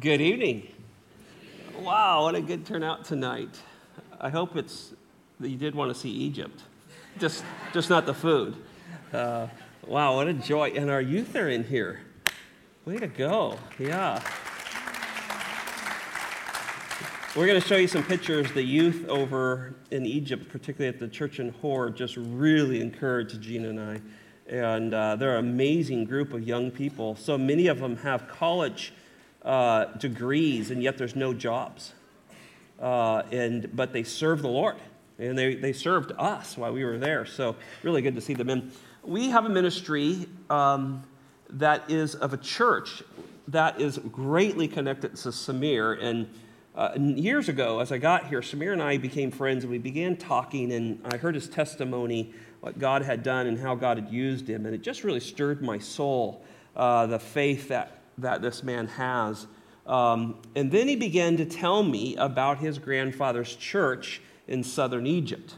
Good evening. Wow, what a good turnout tonight. I hope it's that you did want to see Egypt, just, just not the food. Uh, wow, what a joy. And our youth are in here. Way to go. Yeah. We're going to show you some pictures. The youth over in Egypt, particularly at the church in Hor, just really encouraged Gina and I. And uh, they're an amazing group of young people. So many of them have college uh, degrees, and yet there's no jobs. Uh, and, but they serve the Lord, and they, they served us while we were there. So, really good to see them. in. we have a ministry um, that is of a church that is greatly connected to Samir. And uh, years ago, as I got here, Samir and I became friends, and we began talking, and I heard his testimony, what God had done and how God had used him, and it just really stirred my soul, uh, the faith that that this man has. Um, and then he began to tell me about his grandfather's church in southern Egypt.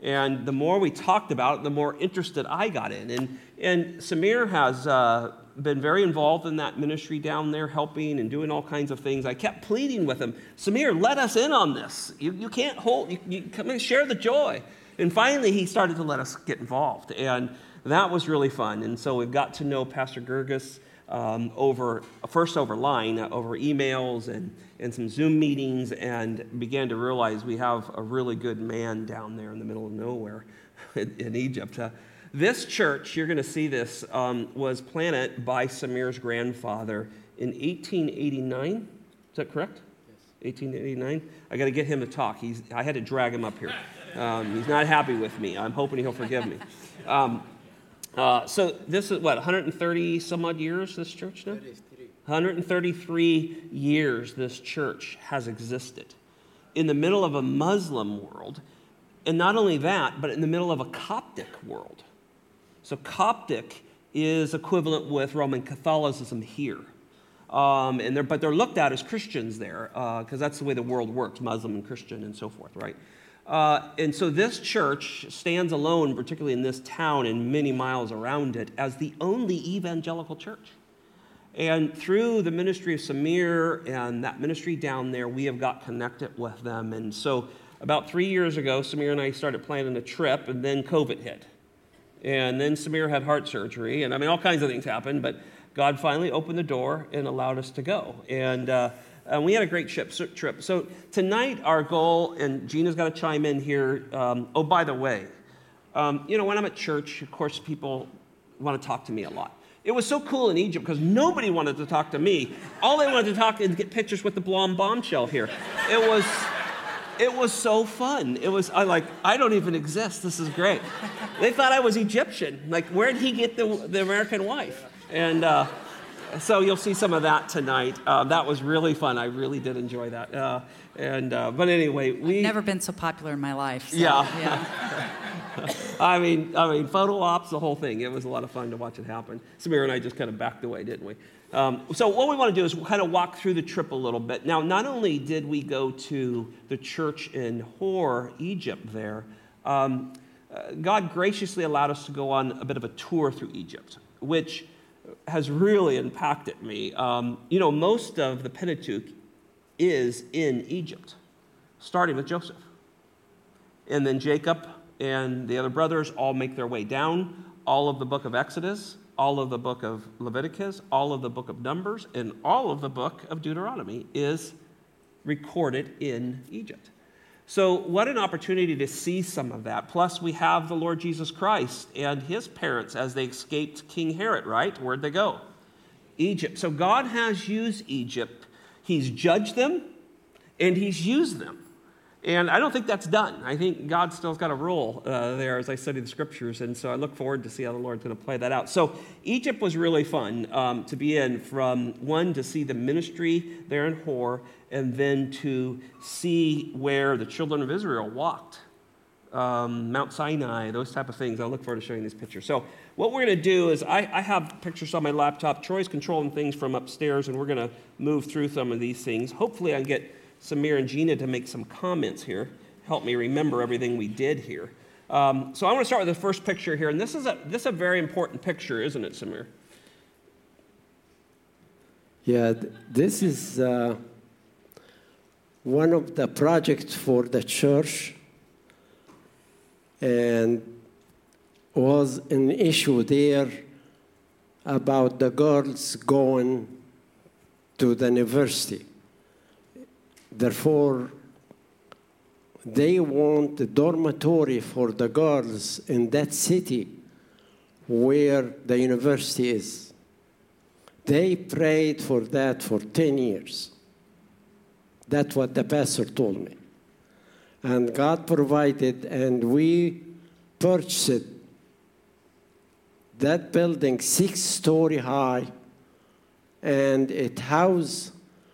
And the more we talked about it, the more interested I got in. And, and Samir has uh, been very involved in that ministry down there, helping and doing all kinds of things. I kept pleading with him, Samir, let us in on this. You, you can't hold, you, you come and share the joy. And finally, he started to let us get involved. And that was really fun. And so we've got to know Pastor Gerges um, over first over line, uh, over emails and, and some Zoom meetings, and began to realize we have a really good man down there in the middle of nowhere in, in Egypt. Uh, this church, you're going to see this, um, was planted by Samir's grandfather in 1889. Is that correct? Yes. 1889. I got to get him to talk. He's, I had to drag him up here. Um, he's not happy with me. I'm hoping he'll forgive me. Um, uh, so this is what 130 some odd years this church now? 133 years this church has existed. In the middle of a muslim world and not only that but in the middle of a coptic world. So coptic is equivalent with roman catholicism here. Um, and they're, but they're looked at as christians there because uh, that's the way the world works muslim and christian and so forth right uh, and so this church stands alone, particularly in this town and many miles around it, as the only evangelical church. And through the ministry of Samir and that ministry down there, we have got connected with them. And so about three years ago, Samir and I started planning a trip, and then COVID hit. And then Samir had heart surgery, and I mean, all kinds of things happened, but God finally opened the door and allowed us to go. And uh, and we had a great trip. So tonight, our goal, and Gina's got to chime in here. Um, oh, by the way, um, you know, when I'm at church, of course, people want to talk to me a lot. It was so cool in Egypt because nobody wanted to talk to me. All they wanted to talk and get pictures with the blonde bombshell here. It was, it was so fun. It was I like I don't even exist. This is great. They thought I was Egyptian. Like where did he get the the American wife? And. Uh, so you'll see some of that tonight. Uh, that was really fun. I really did enjoy that. Uh, and uh, but anyway, we I've never been so popular in my life. So, yeah. yeah. I mean, I mean, photo ops, the whole thing. It was a lot of fun to watch it happen. Samir and I just kind of backed away, didn't we? Um, so what we want to do is kind of walk through the trip a little bit. Now, not only did we go to the church in Hor, Egypt, there. Um, uh, God graciously allowed us to go on a bit of a tour through Egypt, which has really impacted me. Um, you know, most of the Pentateuch is in Egypt, starting with Joseph. And then Jacob and the other brothers all make their way down. All of the book of Exodus, all of the book of Leviticus, all of the book of Numbers, and all of the book of Deuteronomy is recorded in Egypt. So, what an opportunity to see some of that. Plus, we have the Lord Jesus Christ and his parents as they escaped King Herod, right? Where'd they go? Egypt. So, God has used Egypt, He's judged them, and He's used them. And I don't think that's done. I think God still's got a role uh, there as I study the scriptures. And so I look forward to see how the Lord's going to play that out. So Egypt was really fun um, to be in from one, to see the ministry there in Hor, and then to see where the children of Israel walked. Um, Mount Sinai, those type of things. I look forward to showing these pictures. So, what we're going to do is, I, I, have pictures on my laptop. Troy's controlling things from upstairs, and we're going to move through some of these things. Hopefully, I can get Samir and Gina to make some comments here, help me remember everything we did here. Um, so I want to start with the first picture here, and this is a this is a very important picture, isn't it, Samir? Yeah, th- this is uh, one of the projects for the church, and was an issue there about the girls going to the university. Therefore, they want a dormitory for the girls in that city where the university is. They prayed for that for 10 years. That's what the pastor told me. And God provided, and we purchased that building six story high, and it housed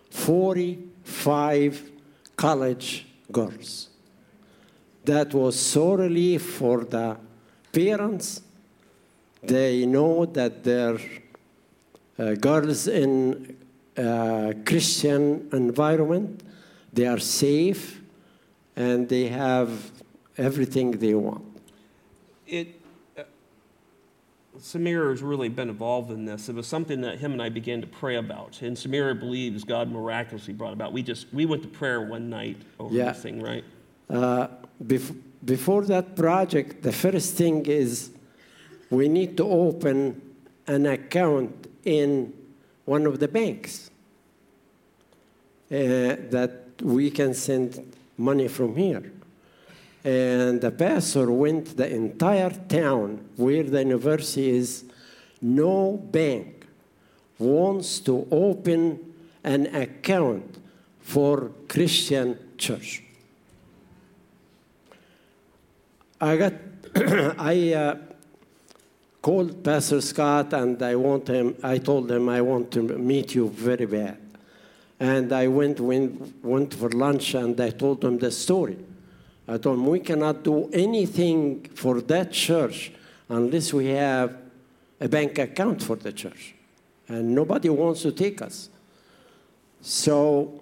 45 college girls. That was so relief for the parents. They know that their uh, girls in a Christian environment, they are safe, and they have everything they want. It, uh, Samir has really been involved in this. It was something that him and I began to pray about, and Samir believes God miraculously brought about. We just we went to prayer one night over Yeah. this thing, right? Uh, bef- before that project, the first thing is we need to open an account in one of the banks uh, that we can send money from here. And the pastor went the entire town where the university is. No bank wants to open an account for Christian church. I got, I uh, called Pastor Scott and I want him, I told him I want to meet you very bad. And I went, went, went for lunch and I told them the story. I told them, we cannot do anything for that church unless we have a bank account for the church. And nobody wants to take us. So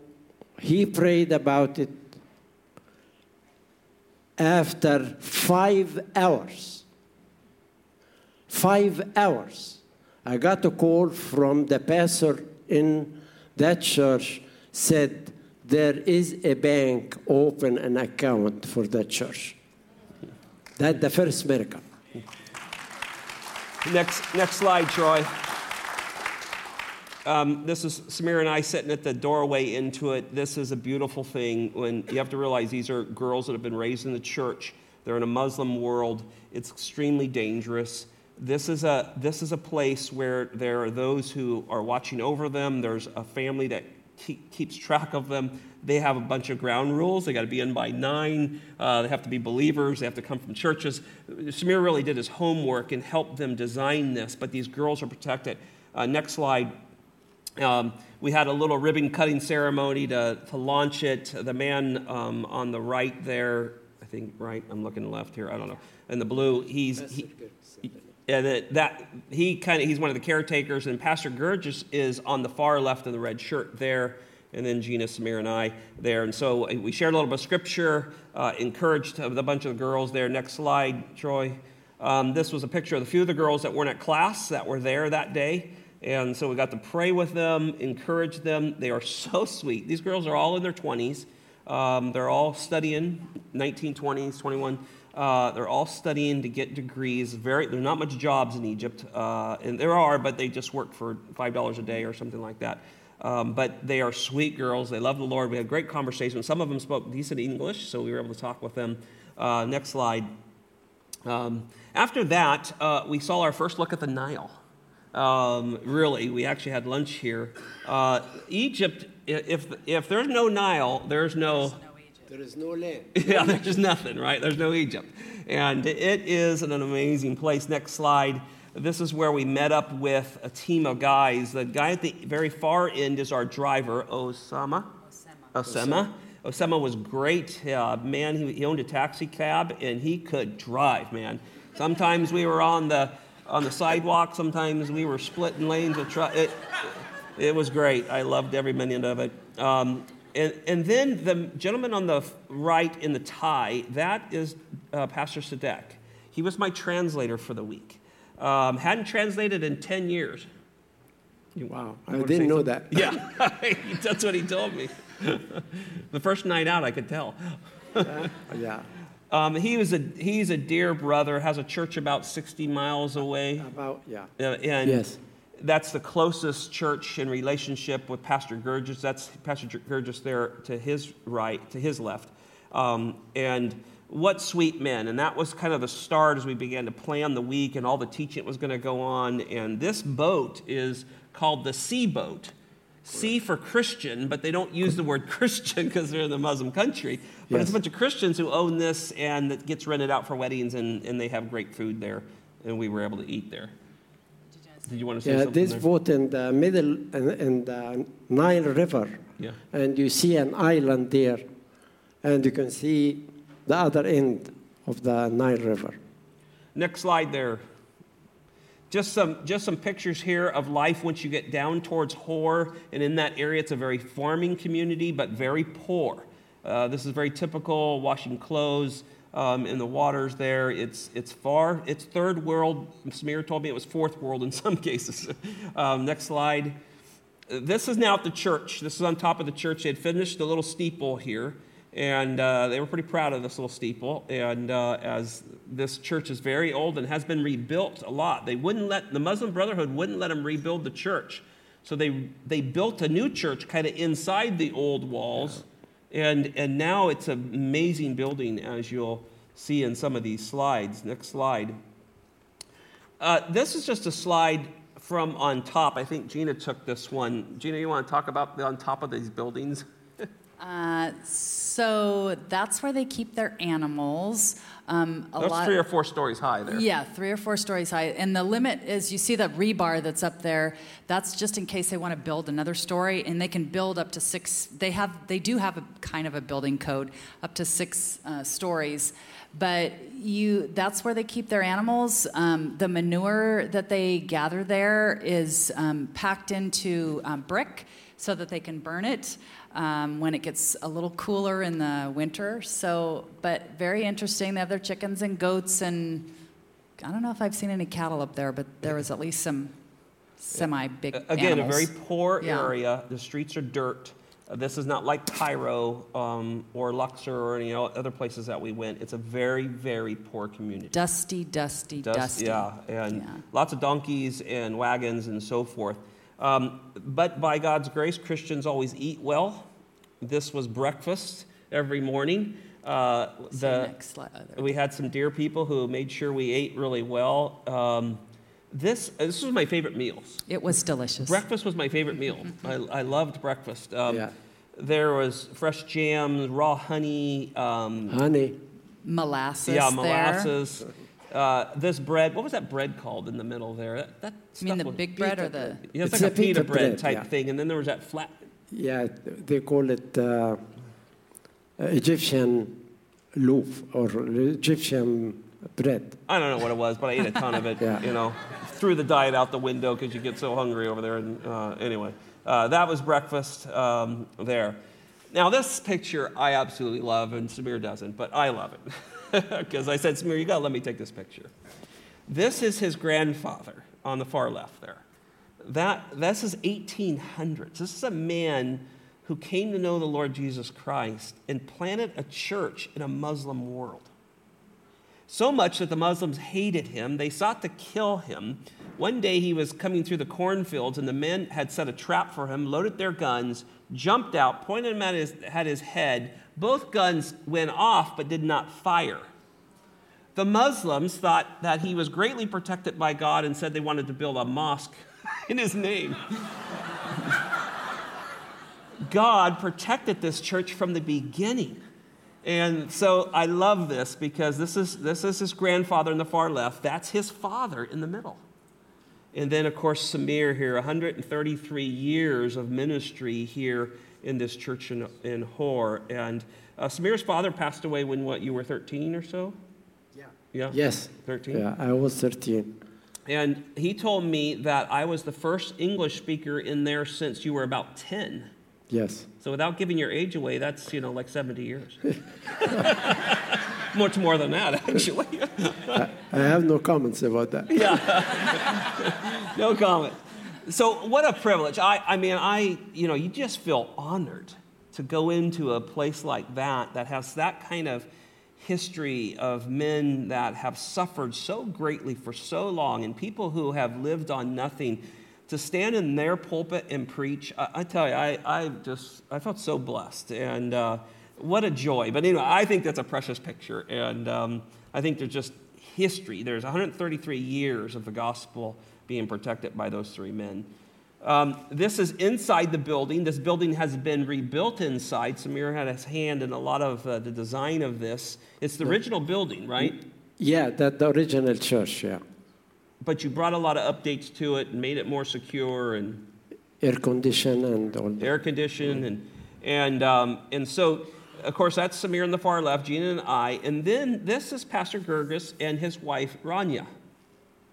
he prayed about it after five hours, five hours, I got a call from the pastor in that church said there is a bank open an account for that church. That's the first miracle. Next, next slide, Troy. Um, this is Samir and I sitting at the doorway into it. This is a beautiful thing when you have to realize these are girls that have been raised in the church. They're in a Muslim world. It's extremely dangerous. This is a, this is a place where there are those who are watching over them. There's a family that keep, keeps track of them. They have a bunch of ground rules. They got to be in by nine. Uh, they have to be believers. They have to come from churches. Samir really did his homework and helped them design this, but these girls are protected. Uh, next slide. Um, we had a little ribbon cutting ceremony to, to launch it. The man um, on the right there, I think, right, I'm looking left here, I don't know, in the blue, he's. He, that, that he kind of he's one of the caretakers, and Pastor Gurgis is on the far left in the red shirt there, and then Gina, Samir, and I there. And so we shared a little bit of scripture, uh, encouraged a bunch of the girls there. Next slide, Troy. Um, this was a picture of a few of the girls that weren't at class that were there that day. And so we got to pray with them, encourage them. They are so sweet. These girls are all in their 20s. Um, they're all studying, 19, 20s, 21. Uh, they're all studying to get degrees. Very, there's not much jobs in Egypt, uh, and there are, but they just work for five dollars a day or something like that. Um, but they are sweet girls. They love the Lord. We had great conversation. Some of them spoke decent English, so we were able to talk with them. Uh, next slide. Um, after that, uh, we saw our first look at the Nile. Um, really, we actually had lunch here. Uh, Egypt, if, if there's no Nile, there's no. There is no land. Yeah, there's just nothing, right? There's no Egypt. And it is an amazing place. Next slide. This is where we met up with a team of guys. The guy at the very far end is our driver, Osama. Osama. Osama was great. Uh, man, he, he owned a taxi cab and he could drive, man. Sometimes we were on the, on the sidewalk, sometimes we were splitting lanes of truck. It, it was great. I loved every minute of it. Um, and, and then the gentleman on the right in the tie, that is uh, Pastor Sadek. He was my translator for the week. Um, hadn't translated in 10 years. Wow, I wanna didn't know something? that. Yeah, that's what he told me. the first night out, I could tell. Yeah, Um, he was a he's a dear brother. Has a church about 60 miles away, about, yeah. uh, and Yes. That's the closest church in relationship with Pastor Gurgis. That's Pastor Gurgis there to his right, to his left, um, and what sweet men. And that was kind of the start as we began to plan the week and all the teaching that was going to go on. And this boat is called the Sea Boat. C for Christian, but they don't use the word Christian because they're in the Muslim country. But it's a bunch of Christians who own this and it gets rented out for weddings and, and they have great food there. And we were able to eat there. Did you want to say Yeah, something? this there? boat in the middle, in, in the Nile River. Yeah. And you see an island there, and you can see the other end of the Nile River. Next slide there. Just some, just some pictures here of life once you get down towards Hor. And in that area, it's a very farming community, but very poor. Uh, this is very typical, washing clothes um, in the waters there. It's, it's far, it's third world. Samir told me it was fourth world in some cases. um, next slide. This is now at the church. This is on top of the church. They had finished the little steeple here, and uh, they were pretty proud of this little steeple. And uh, as this church is very old and has been rebuilt a lot, they wouldn't let the Muslim Brotherhood wouldn't let them rebuild the church, so they they built a new church kind of inside the old walls, and and now it's an amazing building as you'll see in some of these slides. Next slide. Uh, this is just a slide from on top. I think Gina took this one. Gina, you want to talk about the on top of these buildings? Uh, so that's where they keep their animals. Um, a That's lot, three or four stories high there. Yeah, three or four stories high. And the limit is you see that rebar that's up there, that's just in case they want to build another story and they can build up to six they have they do have a kind of a building code up to six uh, stories. But you that's where they keep their animals. Um, the manure that they gather there is um, packed into um, brick so that they can burn it um, when it gets a little cooler in the winter. So, but very interesting. They have their chickens and goats, and I don't know if I've seen any cattle up there, but there was at least some semi big Again, animals. a very poor Yeah. area. The streets are dirt. This is not like Cairo um, or Luxor or any other places that we went. It's a very, very poor community. dusty, dusty, Dust- dusty. Yeah, and Yeah. lots of donkeys and wagons and so forth. Um, but by God's grace, Christians always eat well. This was breakfast every morning. Uh, the, next slide. We had some dear people who made sure we ate really well. Um, this, this was my favorite meals. It was delicious. Breakfast was my favorite meal. I, I loved breakfast. Um, Yeah. There was fresh jam, raw honey, um, Honey, molasses. yeah, there. molasses. Uh, this bread, what was that bread called in the middle there? That, that You mean the was- big bread or the? Yeah, it's, It's like a a pita pita bread, bread, type yeah. thing, and then there was that flat. yeah, they call it uh, Egyptian loaf or Egyptian bread. I don't know what it was, but I ate a ton of it. Yeah. You know, threw the diet out the window because you get so hungry over there. And uh, anyway, uh, that was breakfast um, there. Now this picture I absolutely love, and Samir doesn't, but I love it because I said, Samir, you got to let me take this picture. This is his grandfather on the far left there. That this is 1800s. This is a man who came to know the Lord Jesus Christ and planted a church in a Muslim world. So much that the Muslims hated him, they sought to kill him. One day he was coming through the cornfields, and the men had set a trap for him, loaded their guns, jumped out, pointed them at his, at his head. Both guns went off but did not fire. The Muslims thought that he was greatly protected by God and said they wanted to build a mosque in his name. God protected this church from the beginning. And so I love this because this is, this is his grandfather in the far left. That's his father in the middle. And then, of course, Samir here, 133 years of ministry here in this church in, in Hor. And uh, Samir's father passed away when, what, you were 13 or so? Yeah. Yeah? Yes. 13? Yeah, I was 13. And he told me that I was the first English speaker in there since you were about 10. Yes. So without giving your age away, that's, you know, like 70 years. Much more than that, actually. I have no comments about that. yeah. no comment. so what a privilege. I, I mean, I, you know, you just feel honored to go into a place like that that has that kind of history of men that have suffered so greatly for so long and people who have lived on nothing to stand in their pulpit and preach i, I tell you I, I just i felt so blessed and uh, what a joy but anyway i think that's a precious picture and um, i think there's just history there's 133 years of the gospel being protected by those three men um, this is inside the building. This building has been rebuilt inside. Samir had his hand in a lot of uh, the design of this. It's the original building, right? Yeah, that the original church, yeah. But you brought a lot of updates to it and made it more secure and Air condition and all air conditioned. And, and, um, and so, of course, that's Samir on the far left, Gina and I. And then this is Pastor Gerges and his wife, Rania.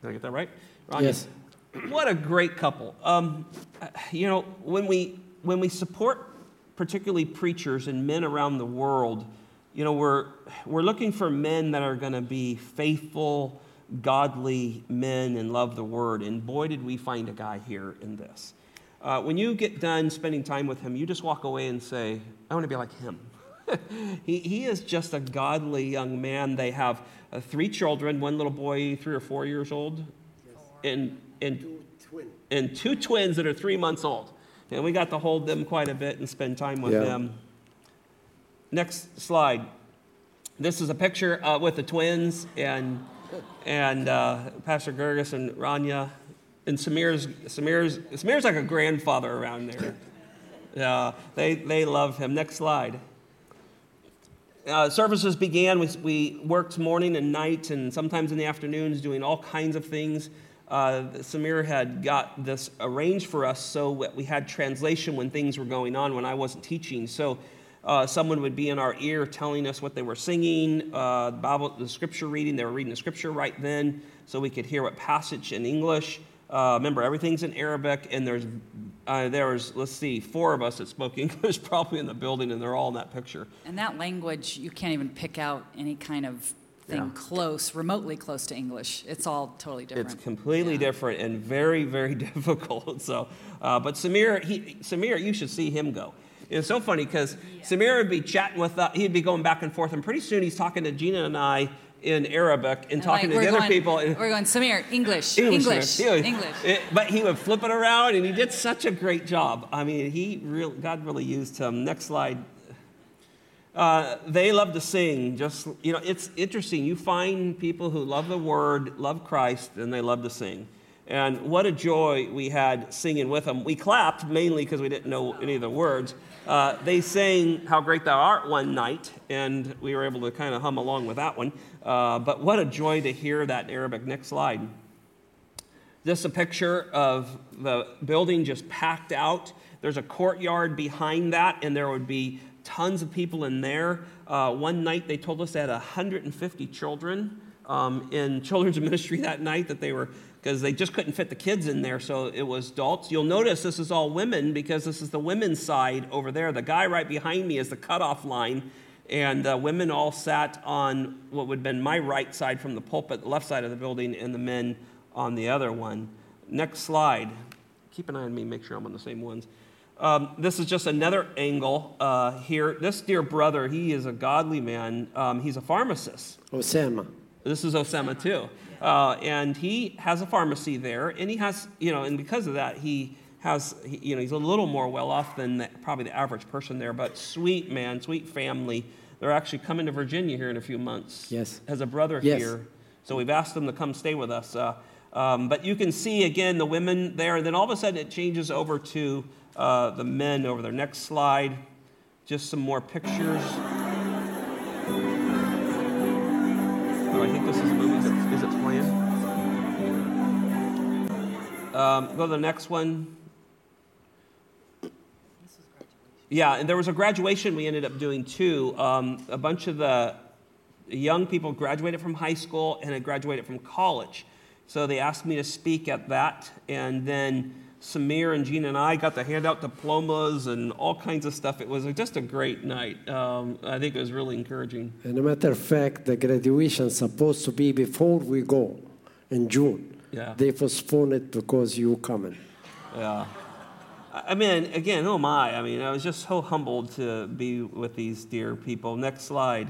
Did I get that right? Rania. Yes. What a great couple. Um, you know, when we, when we support particularly preachers and men around the world, you know, we're, we're looking for men that are going to be faithful, godly men and love the word. And boy, did we find a guy here in this. Uh, when you get done spending time with him, you just walk away and say, I want to be like him. he, he is just a godly young man. They have uh, three children one little boy, three or four years old, and, and, and two twins that are three months old. And we got to hold them quite a bit and spend time with Yeah. them. Next slide. This is a picture uh, with the twins and, and uh, Pastor Gerges and Rania. And Samir's, Samir's, Samir's like a grandfather around there. Yeah, they, they love him. Next slide. Uh, services began. We, we worked morning and night, and sometimes in the afternoons, doing all kinds of things. Uh, Samir had got this arranged for us so we had translation when things were going on when I wasn't teaching. So uh, someone would be in our ear telling us what they were singing, uh, the Bible, the scripture reading. They were reading the scripture right then, so we could hear what passage in English. Uh, remember, everything's in Arabic, and there's uh, there was let's see, four of us that spoke English probably in the building, and they're all in that picture. And that language, you can't even pick out any kind of thing Yeah. close, remotely close to English. It's all totally different. It's completely Yeah. different and very, very difficult. So, uh, but Samir, he, Samir, you should see him go. It's so funny because Samir would be chatting with, uh, he'd be going back and forth, and pretty soon he's talking to Gina and I in Arabic and, And, talking like, to the we're other people. in- We're going, Samir, English, English, English, English. it- but he would flip it around, and he did such a great job. I mean, he real God really used him. Next slide. Uh, they love to sing. Just you know, it's interesting. You find people who love the Word, love Christ, and they love to sing. And what a joy we had singing with them. We clapped mainly because we didn't know any of the words. Uh, they sang "How Great Thou Art" one night, and we were able to kind of hum along with that one. Uh, but what a joy to hear that Arabic. Next slide. This is a picture of the building just packed out. There's a courtyard behind that, and there would be tons of people in there. Uh, one night they told us they had 150 children um, in children's ministry that night that they were because they just couldn't fit the kids in there, so it was adults. You'll notice this is all women because this is the women's side over there. The guy right behind me is the cutoff line, and uh, women all sat on what would have been my right side from the pulpit, the left side of the building, and the men on the other one. Next slide. Keep an eye on me, make sure I'm on the same ones. Um, this is just another angle uh, here. This dear brother, he is a godly man. Um, he's a pharmacist. Osama. This is Osama too. Uh, and he has a pharmacy there, and he has, you know, and because of that, he has, he, you know, he's a little more well off than the, probably the average person there, but sweet man, sweet family. They're actually coming to Virginia here in a few months. Yes. Has a brother Yes. here. So we've asked them to come stay with us. Uh, um, but you can see again the women there, and then all of a sudden it changes over to uh, the men over there. Next slide. Just some more pictures. Oh, I think this is the Um, go to the next one. Yeah, and there was a graduation we ended up doing too. Um, a bunch of the young people graduated from high school and had graduated from college. So they asked me to speak at that. And then Samir and Gina and I got to hand out diplomas and all kinds of stuff. It was just a great night. Um, I think it was really encouraging. And a matter of fact, the graduation is supposed to be before we go in June. Yeah. They postponed it because you coming. Yeah. I mean, again, oh my. I I mean, I was just so humbled to be with these dear people. Next slide.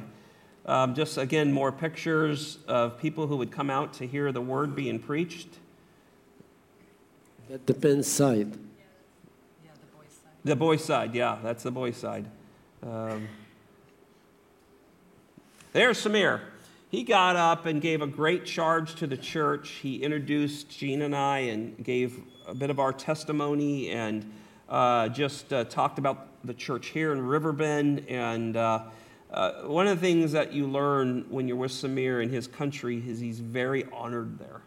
Um, just again, more pictures of people who would come out to hear the word being preached. That depends side. Yeah, the boys' side. The boys' side, yeah, that's the boys' side. Um, there's Samir. He got up and gave a great charge to the church. He introduced Gene and I and gave a bit of our testimony and uh, just uh, talked about the church here in Riverbend. And uh, uh, one of the things that you learn when you're with Samir in his country is he's very honored there.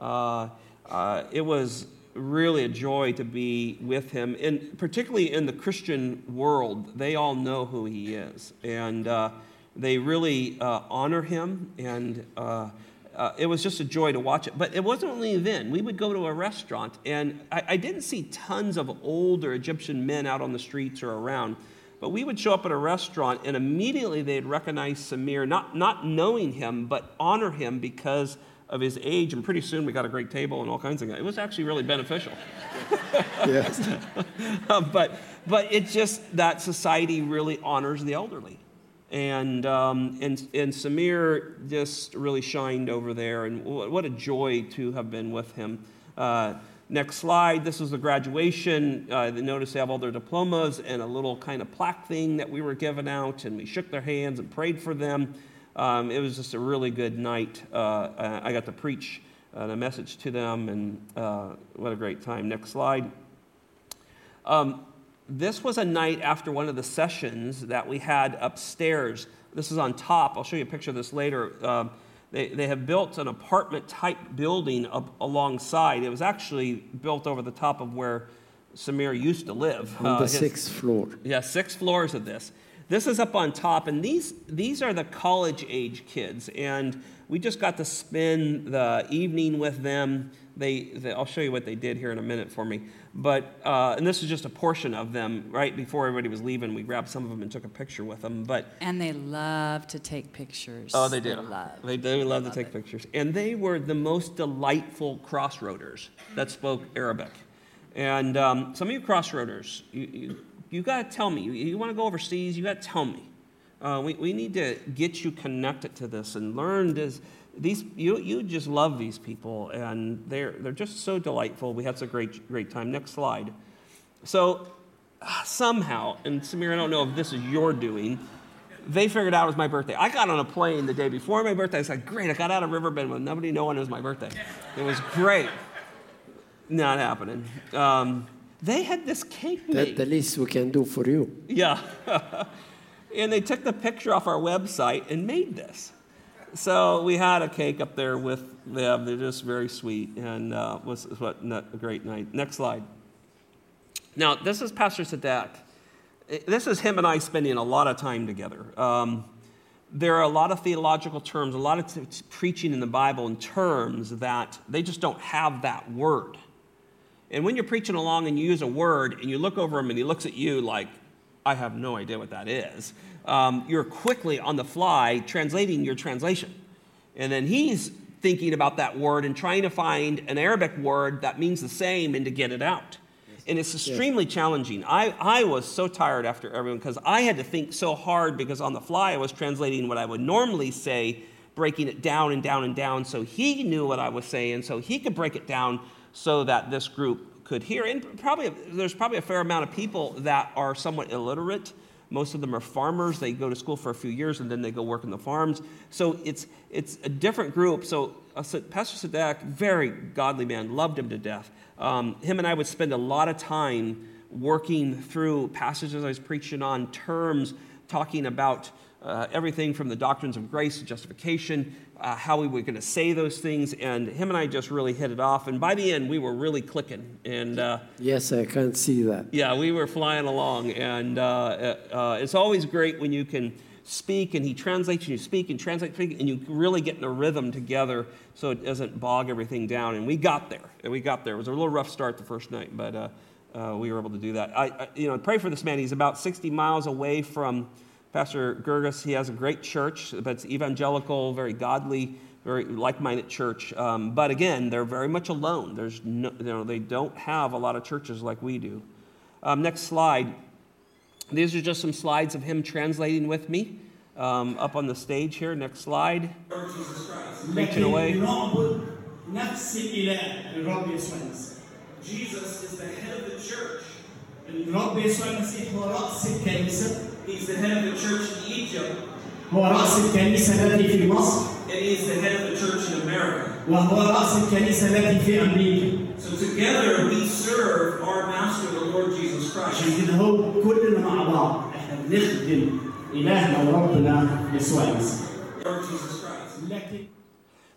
Uh, uh, it was really a joy to be with him, and particularly in the Christian world, they all know who he is, and they really uh, honor him. And uh, uh, it was just a joy to watch it. But it wasn't only then. We would go to a restaurant, and I, I didn't see tons of older Egyptian men out on the streets or around. But we would show up at a restaurant, and immediately they'd recognize Samir, not, not knowing him, but honor him because of his age. And pretty soon we got a great table and all kinds of things. It was actually really beneficial. Yes. but, but it's just that society really honors the elderly. And, um, and, and Samir just really shined over there. And wh- what a joy to have been with him. Uh, next slide. This was the graduation. Uh, notice they have all their diplomas and a little kind of plaque thing that we were given out. And we shook their hands and prayed for them. Um, it was just a really good night. Uh, I got to preach uh, a message to them, and uh, what a great time. Next slide. Um, this was a night after one of the sessions that we had upstairs. This is on top. I'll show you a picture of this later. Um, they, they have built an apartment type building up alongside. It was actually built over the top of where Samir used to live. On Uh, the his- sixth floor. yeah, six floors of this. This is up on top, and these these are the college age kids, and we just got to spend the evening with them. They, they I'll show you what they did here in a minute for me, but uh, and this is just a portion of them. Right before everybody was leaving, we grabbed some of them and took a picture with them. But And they love to take pictures. Oh, they do. love. They do love to love take it. pictures. And they were the most delightful crossroaders that spoke Arabic. And um, some of you crossroaders, you, you, you got to tell me. You, you want to go overseas, you got to tell me. Uh, we, we need to get you connected to this and learn this. These, you, you just love these people, and they're, they're just so delightful. We had such a great, great time. Next slide. So somehow, and Samir, I don't know if this is your doing, they figured out it was my birthday. I got on a plane the day before my birthday. I said, great, I got out of Riverbend with nobody knowing it was my birthday. It was great. Not happening. Um, they had this cake That's the least we can do for you. Yeah. and they took the picture off our website and made this. So we had a cake up there with them. They're just very sweet and uh, was what a great night. Next slide. Now this is Pastor Sadak. This is him and I spending a lot of time together. Um, there are a lot of theological terms, a lot of t- preaching in the Bible in terms that they just don't have that word. And when you're preaching along and you use a word and you look over him and he looks at you like, I have no idea what that is, um, you're quickly on the fly translating your translation. And then he's thinking about that word and trying to find an Arabic word that means the same and to get it out. And it's extremely challenging. I, I was so tired after everyone because I had to think so hard because on the fly I was translating what I would normally say, breaking it down and down and down so he knew what I was saying, so he could break it down so that this group could hear. And probably there's probably a fair amount of people that are somewhat illiterate. Most of them are farmers. They go to school for a few years and then they go work in the farms. So it's it's a different group. So uh, Pastor Sadak, very godly man, loved him to death. Um, him and I would spend a lot of time working through passages I was preaching on, terms, talking about uh, everything from the doctrines of grace to justification, uh, how we were going to say those things, and him and I just really hit it off. And by the end, we were really clicking. And uh, Yes, I can see that. yeah, we were flying along. And uh, uh, it's always great when you can speak and he translates and you speak and translate and you really get in a rhythm together so it doesn't bog everything down. And we got there. And we got there. It was a little rough start the first night, but uh, uh, we were able to do that. I, I, you know, pray for this man. He's about 60 miles away from Pastor Gerges, he has a great church, but it's evangelical, very godly, very like-minded church. Um, but again, they're very much alone. There's no, you know, they don't have a lot of churches like we do. Um, next slide. These are just some slides of him translating with me um, up on the stage here. Next slide. Preaching away. Jesus is the head of the church. الرب يسوع المسيح هو رأس الكنيسة He's the head of the church in Egypt, هو رأس الكنيسة التي في مصر and he's the head of the church in America. وهو رأس الكنيسة التي في أمريكا So together we serve our master, the Lord Jesus Christ. عشان كده هو كلنا مع بعض احنا بنخدم إلهنا وربنا يسوع المسيح Lord Jesus Christ. لكن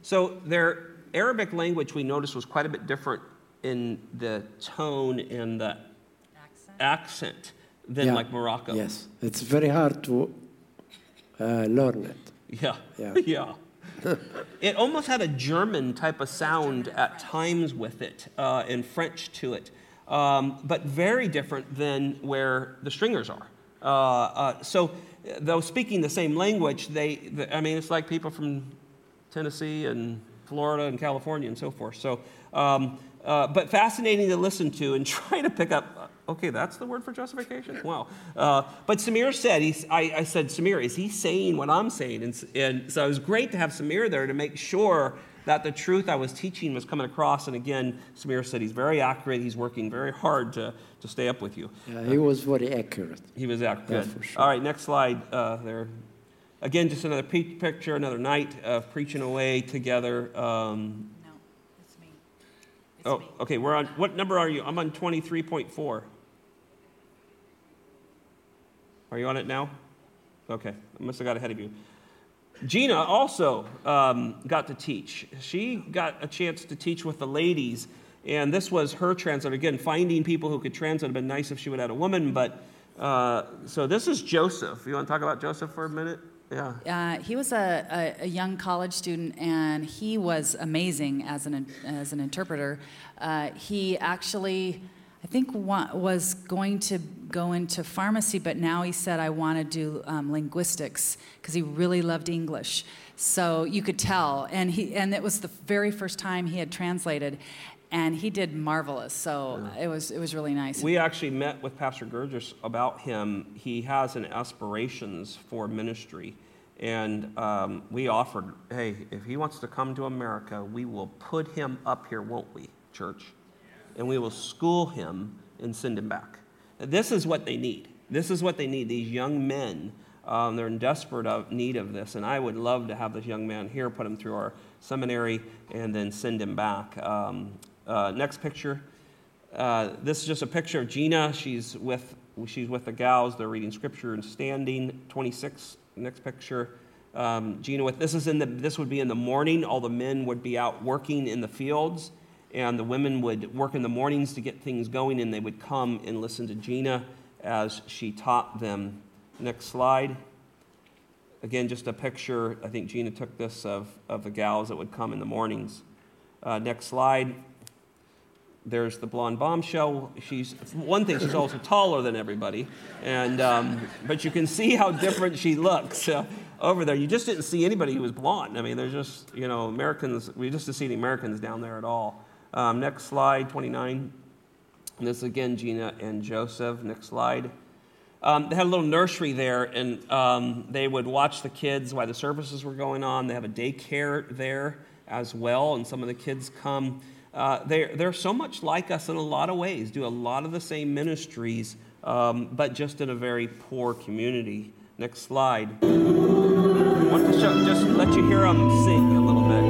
So their Arabic language we noticed was quite a bit different in the tone and the accent than Yeah. like Morocco. Yes, it's very hard to uh, learn it. Yeah. Yeah. Yeah. it almost had a German type of sound at times with it, uh, and French to it, um, but very different than where the stringers are. Uh, uh, so, though speaking the same language, they, the, I mean, it's like people from Tennessee and Florida and California and so forth. So, um, uh, but fascinating to listen to and try to pick up. Okay, that's the word for justification. Wow. Uh, but Samir said, he's, I, I said, Samir, is he saying what I'm saying? And, and so it was great to have Samir there to make sure that the truth I was teaching was coming across. And again, Samir said he's very accurate. He's working very hard to, to stay up with you. Yeah, he was very accurate. He was accurate. Yeah, for sure. All right, next slide uh, there. Again, just another picture, another night of preaching away together. Um, No, it's me. It's oh, me. okay, we're on, what number are you? I'm on 23.4. Are you on it now? Okay, I must have got ahead of you. Gina also um, got to teach. She got a chance to teach with the ladies, and this was her translator. Again, finding people who could translate would have been nice if she would have had a woman, but uh, so this is Joseph. You want to talk about Joseph for a minute? Yeah. Uh, he was a, a, a young college student, and he was amazing as an as an interpreter. Uh, he actually, I think, wa- was going to go into pharmacy, but now he said, "I want to do um, linguistics because he really loved English." So you could tell, and he and it was the very first time he had translated, and he did marvelous. So it was it was really nice. We actually met with Pastor Gurgis about him. He has an aspirations for ministry. And um, we offered, hey, if he wants to come to America, we will put him up here, won't we, church? And we will school him and send him back. This is what they need. This is what they need. These young men, um, they're in desperate of need of this. And I would love to have this young man here, put him through our seminary, and then send him back. Um, uh, next picture. Uh, this is just a picture of Gina. She's with she's with the gals. They're reading scripture and standing. 26. Next picture. Um, Gina with this is in the this would be in the morning. All the men would be out working in the fields, and the women would work in the mornings to get things going, and they would come and listen to Gina as she taught them. Next slide. Again, just a picture. I think Gina took this of, of the gals that would come in the mornings. Uh, next slide. There's the blonde bombshell. She's one thing. She's also taller than everybody, and um, but you can see how different she looks uh, over there. You just didn't see anybody who was blonde. I mean, there's just you know Americans. We just didn't see any Americans down there at all. Um, next slide, 29. And this is again Gina and Joseph. Next slide. Um, they had a little nursery there, and um, they would watch the kids while the services were going on. They have a daycare there as well, and some of the kids come. Uh, they're, they're so much like us in a lot of ways, do a lot of the same ministries, um, but just in a very poor community. Next slide. I want to show, just let you hear them sing a little bit.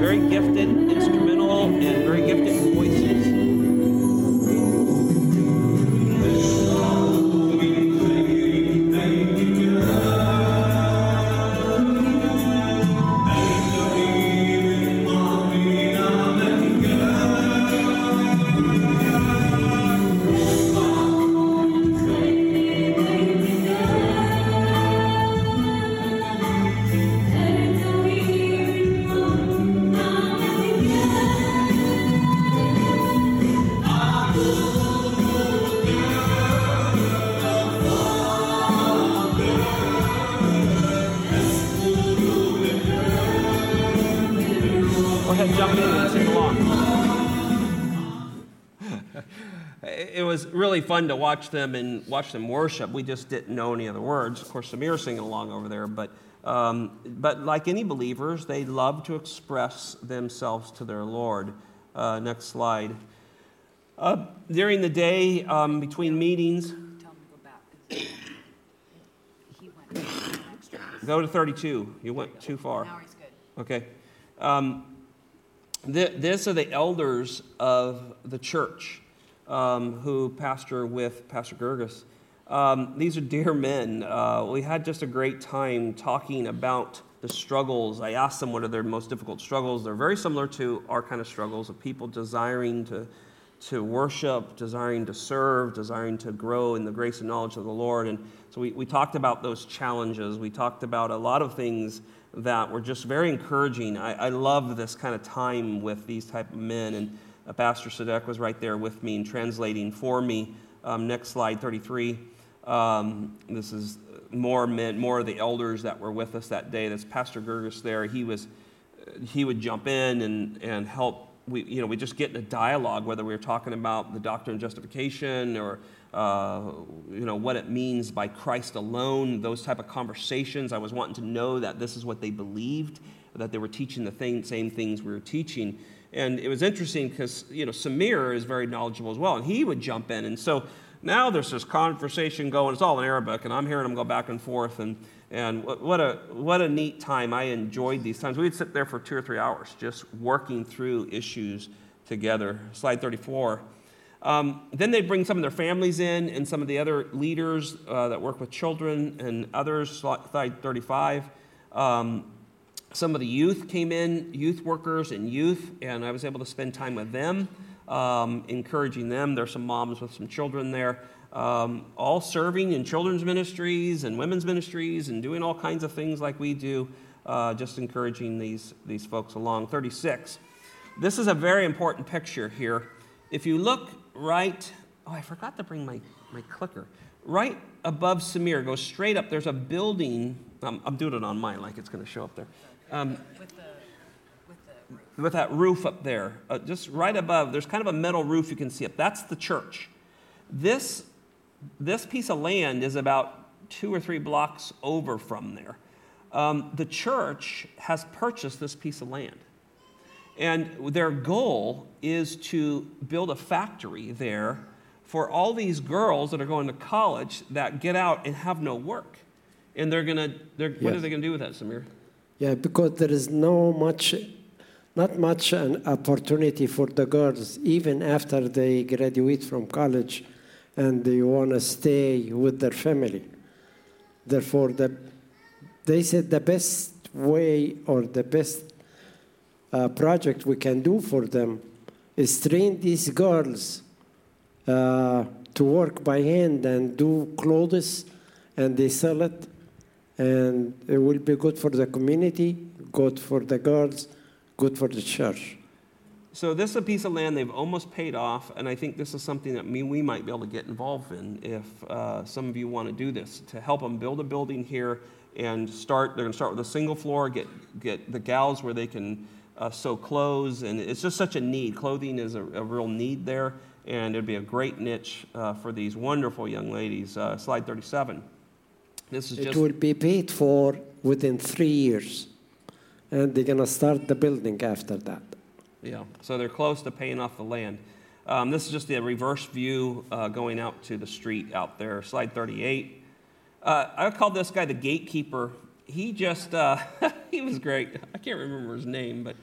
Very gifted, instrumental, and very gifted really fun to watch them and watch them worship. We just didn't know any other words. Of course, Samir's singing along over there, but um, but like any believers, they love to express themselves to their Lord. Uh, next slide. Uh, during the day, um, between meetings, Tell him to go back. He went extra. go to 32. You went too far. Now he's good. Okay. Um, th- this are the elders of the church um, who pastor with Pastor Gerges. Um, these are dear men. Uh, we had just a great time talking about the struggles. I asked them what are their most difficult struggles. They're very similar to our kind of struggles of people desiring to, to worship, desiring to serve, desiring to grow in the grace and knowledge of the Lord. And so we, we talked about those challenges. We talked about a lot of things that were just very encouraging. I, I love this kind of time with these type of men. And uh, Pastor Sadek was right there with me and translating for me. Um, next slide, 33. Um, this is more men, more of the elders that were with us that day. That's Pastor Gerges there. He was, he would jump in and, and help. We, you know, we just get in a dialogue, whether we were talking about the doctrine of justification or, uh, you know, what it means by Christ alone, those type of conversations. I was wanting to know that this is what they believed, that they were teaching the thing, same things we were teaching. And it was interesting because, you know, Samir is very knowledgeable as well, and he would jump in. And so now there's this conversation going. It's all in Arabic, and I'm hearing them go back and forth. And, and what, a, what a neat time. I enjoyed these times. We'd sit there for two or three hours just working through issues together. Slide 34. Um, then they'd bring some of their families in and some of the other leaders uh, that work with children and others. Slide 35. Um, some of the youth came in, youth workers and youth, and I was able to spend time with them, um, encouraging them. There's some moms with some children there, um, all serving in children's ministries and women's ministries and doing all kinds of things like we do, uh, just encouraging these, these folks along. 36. This is a very important picture here. If you look right, oh, I forgot to bring my, my clicker. Right above Samir, go straight up, there's a building. I'm, I'm doing it on mine like it's going to show up there. Um, With the, with the with that roof up there, uh, just right above, there's kind of a metal roof you can see up. That's the church. This, this piece of land is about two or three blocks over from there. Um, the church has purchased this piece of land. And their goal is to build a factory there for all these girls that are going to college that get out and have no work. And they're going to, what are Yes. they going to do with that, Samir? Yeah, because there is no much, not much an opportunity for the girls, even after they graduate from college and they want to stay with their family. Therefore, the, they said the best way or the best uh, project we can do for them is train these girls uh, to work by hand and do clothes and they sell it and it will be good for the community good for the girls good for the church So this is a piece of land they've almost paid off, and I think this is something that me we might be able to get involved in if uh, some of you want to do this to help them build a building here and start. They're going to start with a single floor, get get the gals where they can uh, sew clothes, and it's just such a need. Clothing is a, a real need there, and it'd be a great niche uh, for these wonderful young ladies. Uh, slide 37. This is it will be paid for within three years and they're going to start the building after that Yeah, so they're close to paying off the land. Um, this is just the reverse view uh, going out to the street out there. Slide 38. Uh, I call this guy the gatekeeper. He just, uh, he was great. I can't remember his name, but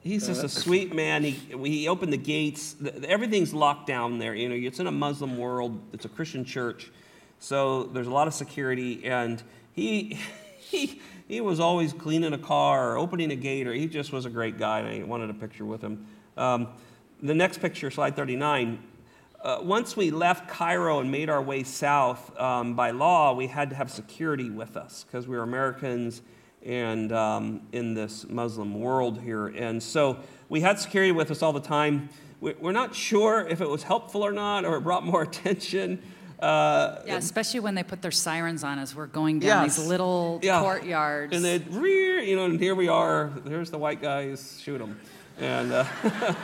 he's just a sweet man. He, he opened the gates. Everything's locked down there. You know, it's in a Muslim world. It's a Christian church, so there's a lot of security. And he, he, he was always cleaning a car or opening a gate, or he just was a great guy. And I wanted a picture with him. Um, the next picture, slide 39. Uh, once we left Cairo and made our way south, um, by law, we had to have security with us because we were Americans and um, in this Muslim world here. And so we had security with us all the time. We- We're not sure if it was helpful or not, or it brought more attention. Uh, Yeah, especially when they put their sirens on as we're going down Yes. these little Yeah. courtyards. And they'd you know, and here we are. There's the white guys. Shoot them. And uh,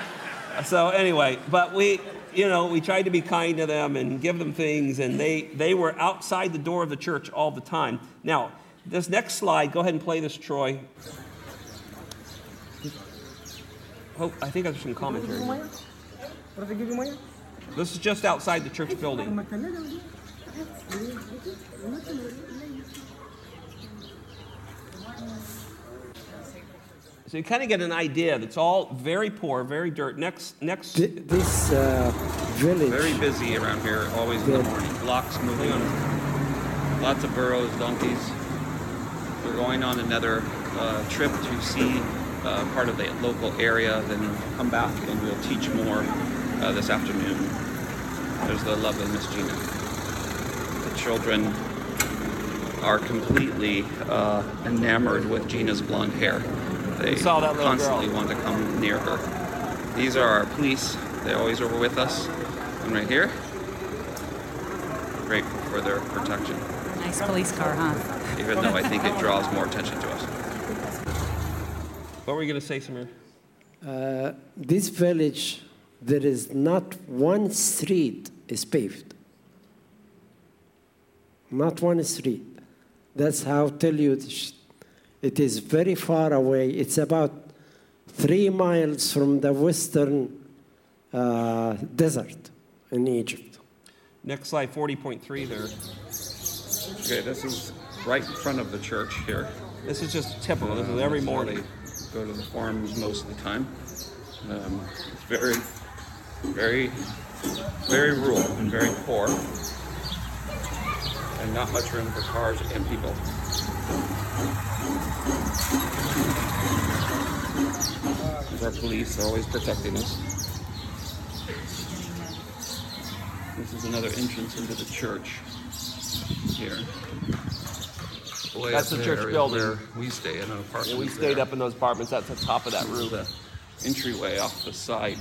so, anyway, but we, you know, we tried to be kind to them and give them things, and they, they were outside the door of the church all the time. Now, this next slide, go ahead and play this, Troy. Oh, I think I there's some commentary. This is just outside the church building. So you kind of get an idea. That's all very poor, very dirt. Next, next, Th- This uh, village, Very busy around here, always in the morning. Blocks moving on. Lots of burros, donkeys. We're going on another uh, trip to see uh, part of the local area, then come back and we'll teach more uh, this afternoon. There's the lovely Miss Gina. The children are completely uh, enamored with Gina's blonde hair. They saw that constantly girl. want to come near her. These are our police. They always are with us. And right here, grateful for their protection, Nice police car, huh? even though I think it draws more attention to us. what were you going to say, Samir? uh, this village, there is not one street is paved. Not one street. That's how I tell you it is very far away. It's about three miles from the western uh, desert in Egypt. Next slide, 40.3 there. Okay, this is right in front of the church here. This is just typical. This is every morning. Go to the farms most of the time. Um, it's very, very, very rural and very poor, and not much room for cars and people. Our police, they're always protecting us. This is another entrance into the church here. Way That's the church building. where We stay in an apartment. And we stayed there. up in those apartments at the top of that roof. the entryway off the side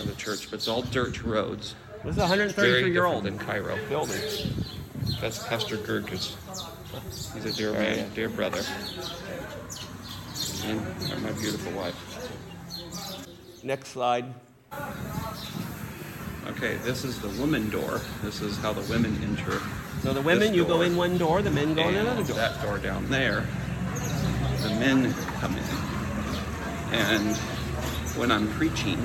of the church, but it's all dirt roads. This is a 133 year old in Cairo. building. That's Pastor Gerges. He's a dear man, dear brother, and my beautiful wife. Next slide. Okay, this is the women door. This is how the women enter. So the women, you go in one door, the men go in another door. That door down there, the men come in. And when I'm preaching,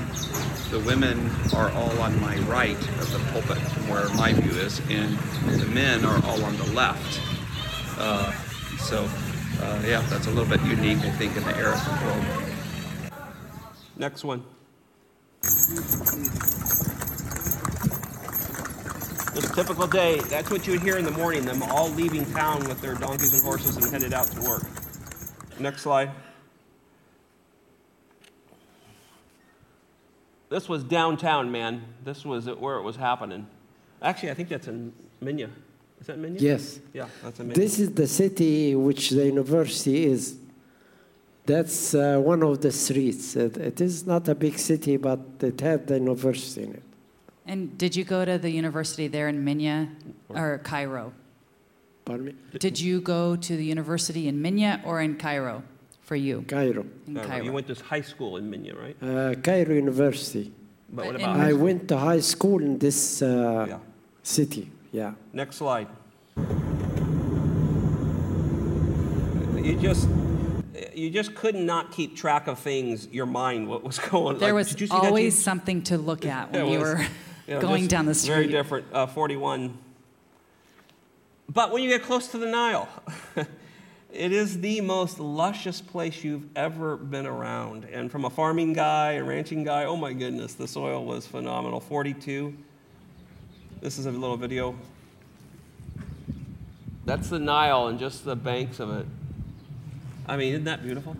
the women are all on my right of the pulpit from where my view is, and the men are all on the left. Uh, so, uh, yeah, that's a little bit unique, I think, in the Arab world. Next one. A typical day. That's what you would hear in the morning, them all leaving town with their donkeys and horses and headed out to work. Next slide. This was downtown, man. This was where it was happening. Actually, I think that's in Minya. Is that Minya? Yes. Yeah, that's in Minya. This is the city which the university is. That's uh, one of the streets. It, it is not a big city, but it had the university in it. And did you go to the university there in Minya or Cairo? Pardon me? Did you go to the university in Minya or in Cairo for you? Cairo. In Uh, Cairo. You went to high school in Minya, right? Uh, Cairo University. But what about I went to high school in this uh, Yeah. city. Yeah. Next slide. You just you just could not keep track of things. Your mind, what was going? There like, was did you see always Gene? something to look at when There you was. were Yeah, going down the street. Very different. Uh, Forty-one. But when you get close to the Nile, it is the most luscious place you've ever been around. And from a farming guy, a ranching guy, oh my goodness, the soil was phenomenal. Forty-two. This is a little video. That's the Nile and just the banks of it. I mean, isn't that beautiful?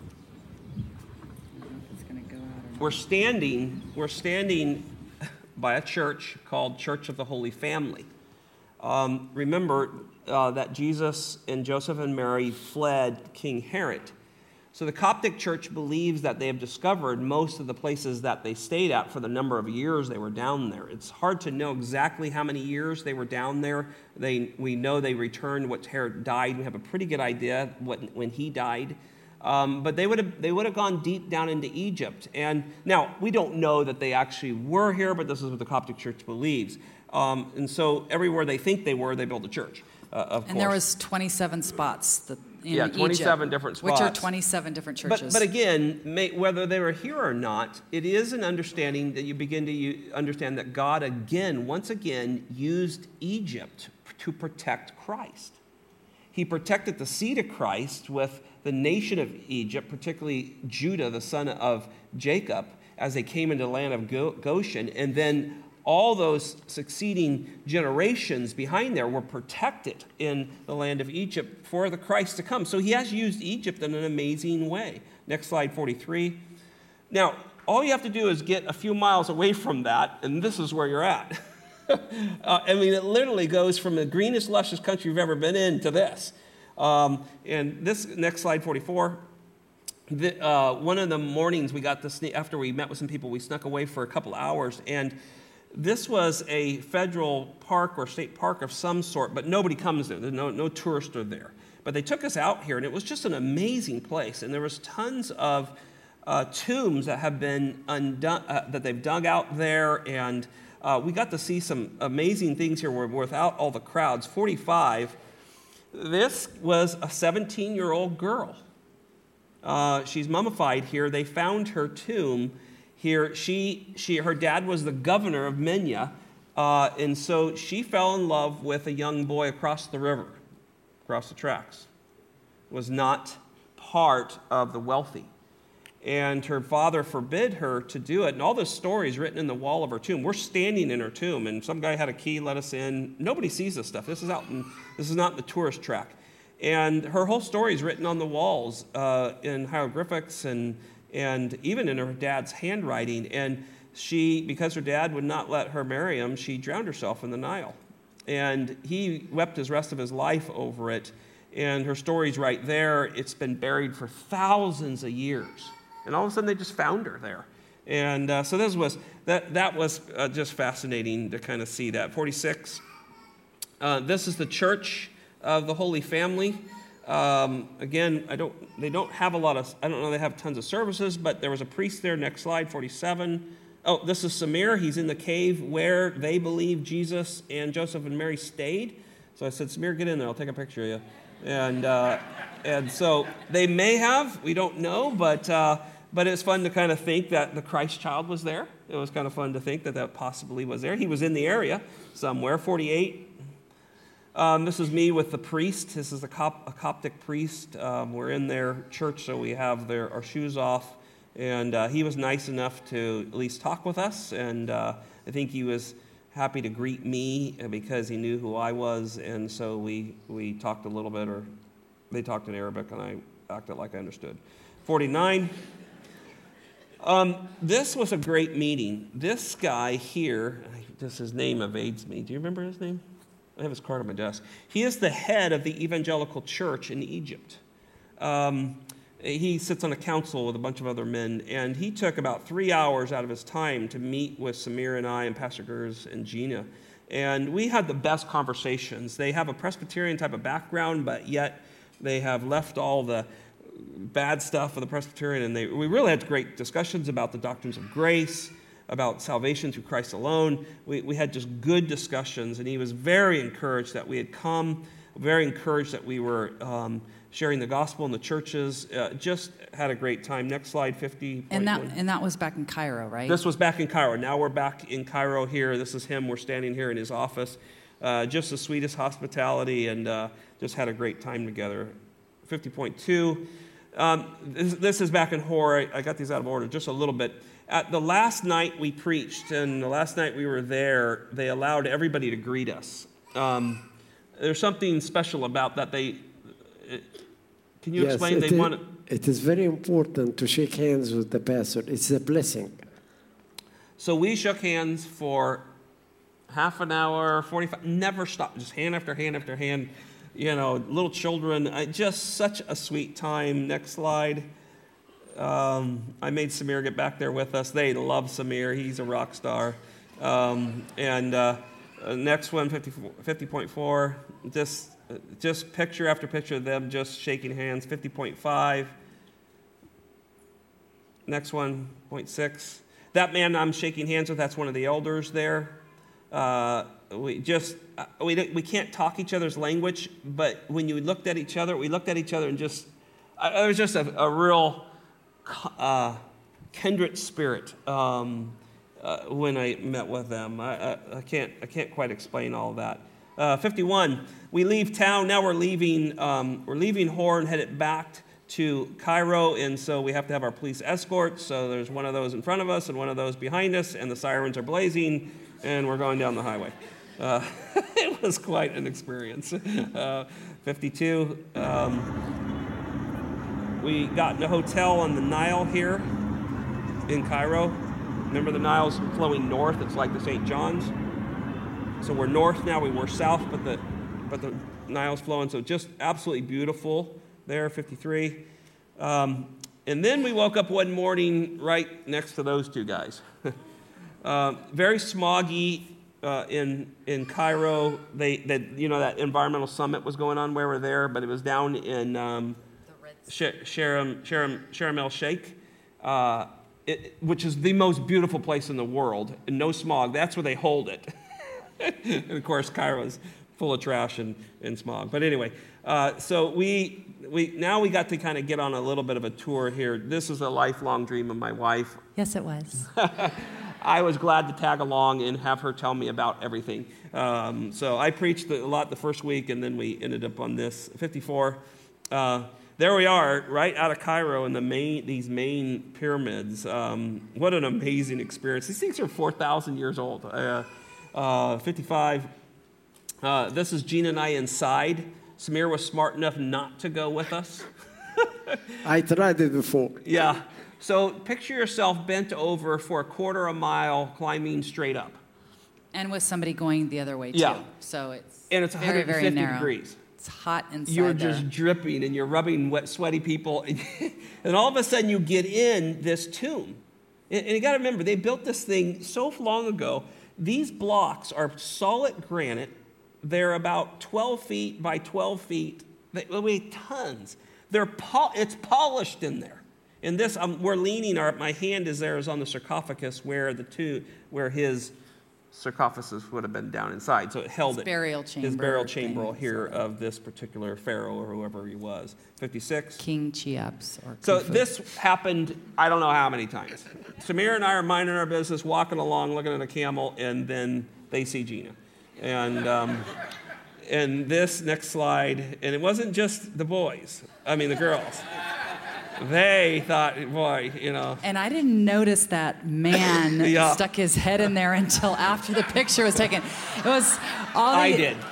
We're standing, we're standing by a church called Church of the Holy Family. Um, remember uh, that Jesus and Joseph and Mary fled King Herod. So the Coptic Church believes that they have discovered most of the places that they stayed at for the number of years they were down there. It's hard to know exactly how many years they were down there. They, we know they returned once Herod died. We have a pretty good idea what, when he died. Um, but they would have they would have gone deep down into Egypt. And now we don't know that they actually were here, but this is what the Coptic Church believes. Um, and so everywhere they think they were, they built a church. Uh, of And course. there was 27 spots that, Yeah, 27 Egypt, different Which are 27 different But, churches. but again, may, whether they were here or not, it is an understanding that you begin to u- understand that God again, once again, used Egypt to protect Christ. He protected the seed of Christ with the nation of Egypt, particularly Judah, the son of Jacob, as they came into the land of Go- Goshen. And then all those succeeding generations behind there were protected in the land of Egypt for the Christ to come. So he has used Egypt in an amazing way. Next slide, 43. Now, all you have to do is get a few miles away from that, and this is where you're at. uh, I mean, it literally goes from the greenest, luscious country you've ever been in to this. Um, and this next slide, 44. The, uh, one of the mornings we got sneak, after we met with some people, we snuck away for a couple hours, and this was a federal park or state park of some sort, but nobody comes there. No, no tourists are there. But they took us out here, and it was just an amazing place. And there was tons of uh, tombs that have been undone, uh, that they've dug out there, and uh, we got to see some amazing things here without all the crowds. 45. This was a 17 year old girl. Uh, she's mummified here. They found her tomb here. She, she, her dad was the governor of Minya, uh, and so she fell in love with a young boy across the river, across the tracks. Was not part of the wealthy. And her father forbid her to do it. And all this story is written in the wall of her tomb. We're standing in her tomb, and some guy had a key, let us in. Nobody sees this stuff. This is out in, this is not the tourist track. And her whole story is written on the walls uh, in hieroglyphics and, and even in her dad's handwriting. And she, because her dad would not let her marry him, she drowned herself in the Nile. And he wept his rest of his life over it. And her story's right there. It's been buried for thousands of years. And all of a sudden, they just found her there. And uh, so this was, that, that was uh, just fascinating to kind of see that. 46. Uh, this is the church of the Holy Family. Um, again, I don't, they don't have a lot of, I don't know they have tons of services, but there was a priest there. Next slide, 47. Oh, this is Samir. He's in the cave where they believe Jesus and Joseph and Mary stayed. So I said, Samir, get in there. I'll take a picture of you. And, uh, and so they may have, we don't know, but, uh, but it's fun to kind of think that the Christ child was there. It was kind of fun to think that that possibly was there. He was in the area somewhere. 48. Um, this is me with the priest. This is a, Cop, a Coptic priest. Um, we're in their church, so we have their, our shoes off. And uh, he was nice enough to at least talk with us. And uh, I think he was happy to greet me because he knew who I was. And so we, we talked a little bit, or they talked in Arabic, and I acted like I understood. 49. Um, this was a great meeting. This guy here, just his name evades me. Do you remember his name? I have his card on my desk. He is the head of the evangelical church in Egypt. Um, he sits on a council with a bunch of other men, and he took about three hours out of his time to meet with Samir and I and Pastor Gers and Gina. And we had the best conversations. They have a Presbyterian type of background, but yet they have left all the bad stuff of the Presbyterian, and they, we really had great discussions about the doctrines of grace, about salvation through Christ alone. We, we had just good discussions, and he was very encouraged that we had come, very encouraged that we were um, sharing the gospel in the churches. Uh, just had a great time. Next slide, 50. and that and that was back in Cairo, right? This was back in Cairo. Now we're back in Cairo here. This is him. We're standing here in his office. Uh, just the sweetest hospitality, and uh, just had a great time together. 50.2. Um, this, this, is back in Hor. I, I got these out of order just a little bit. At the last night we preached, and the last night we were there, they allowed everybody to greet us. Um, there's something special about that. They it, can you yes, explain? They is, want. It is very important to shake hands with the pastor. It's a blessing. So we shook hands for half an hour, 45, never stopped, just hand after hand after hand. You know, little children, uh, just such a sweet time. Next slide. Um, I made Samir get back there with us. They love Samir, he's a rock star. Um, and uh, uh, next one, 50, 50.4, just, just picture after picture of them just shaking hands. 50.5. next one, point six. That man I'm shaking hands with, that's one of the elders there. Uh, we just, uh, we, we can't talk each other's language, but when you looked at each other, we looked at each other and just, it was just a, a real uh, kindred spirit um, uh, when I met with them. I, I, I, can't, I can't quite explain all that. Uh, 51, we leave town. Now we're leaving, um, we're leaving Horn, headed back to Cairo, and so we have to have our police escort. So there's one of those in front of us and one of those behind us, and the sirens are blazing, and we're going down the highway. Uh, it was quite an experience. Uh, 52, um, we got in a hotel on the Nile here in Cairo. Remember, the Nile's flowing north. It's like the St. John's. So we're north now. We were south, but the but the Nile's flowing. So just absolutely beautiful there. 53. Um, and then we woke up one morning right next to those two guys. uh, very smoggy uh, in in Cairo. They that you know that environmental summit was going on where we're there, but it was down in um, Sh- Sharm Sharm Sharm el Sheikh. Uh, it, which is the most beautiful place in the world, and no smog. That's where they hold it. and of course, Cairo is full of trash and, and smog. But anyway, uh, so we, we now we got to kind of get on a little bit of a tour here. This is a lifelong dream of my wife. Yes, it was. I was glad to tag along and have her tell me about everything. Um, so I preached a lot the first week, and then we ended up on this 54. Uh, there we are, right out of Cairo in the main, these main pyramids. Um, what an amazing experience. These things are 4,000 years old. Uh, uh, 55. Uh, this is Gina and I inside. Samir was smart enough not to go with us. I tried it before. Yeah. So picture yourself bent over for a quarter of a mile climbing straight up. And with somebody going the other way too. Yeah. So it's And it's very, very 150 narrow. degrees. It's hot inside You're there. just dripping and you're rubbing wet, sweaty people. and all of a sudden you get in this tomb. And, and you got to remember, they built this thing so long ago. These blocks are solid granite. They're about 12 feet by 12 feet. They weigh tons. They're pol- it's polished in there. And this, um, we're leaning, our, my hand is there, is on the sarcophagus where the two, where his sarcophagus would have been down inside. So it held His it. burial His chamber burial thing, chamber here so- of this particular pharaoh or whoever he was. 56. King Cheops or So Khufu. this happened, I don't know how many times. Samir and I are minding our business, walking along, looking at a camel, and then they see Gina. And, um, and this next slide, and it wasn't just the boys, I mean the girls. They thought, boy, you know, And I didn't notice that man Yeah. stuck his head in there until after the picture was taken. It was all I did.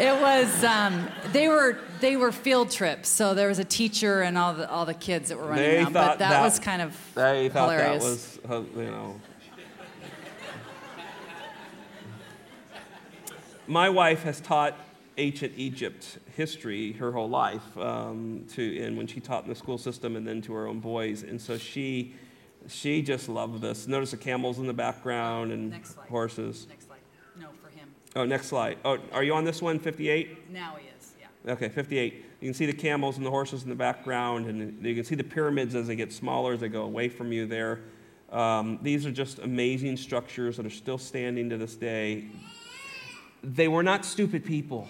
It was um, they were they were field trips, so there was a teacher and all the all the kids that were running They around. But that, that- was kind of They thought hilarious. that was, uh, you know. My wife has taught ancient Egypt history her whole life, um, to, and when she taught in the school system and then to her own boys. And so she, she just loved this. Notice the camels in the background and horses. Next slide. No, for him. Oh, next slide. Oh, are you on this one, 58? Now he is. Yeah. Okay, 58. You can see the camels and the horses in the background, and you can see the pyramids as they get smaller, as they go away from you there. Um, these are just amazing structures that are still standing to this day. They were not stupid people.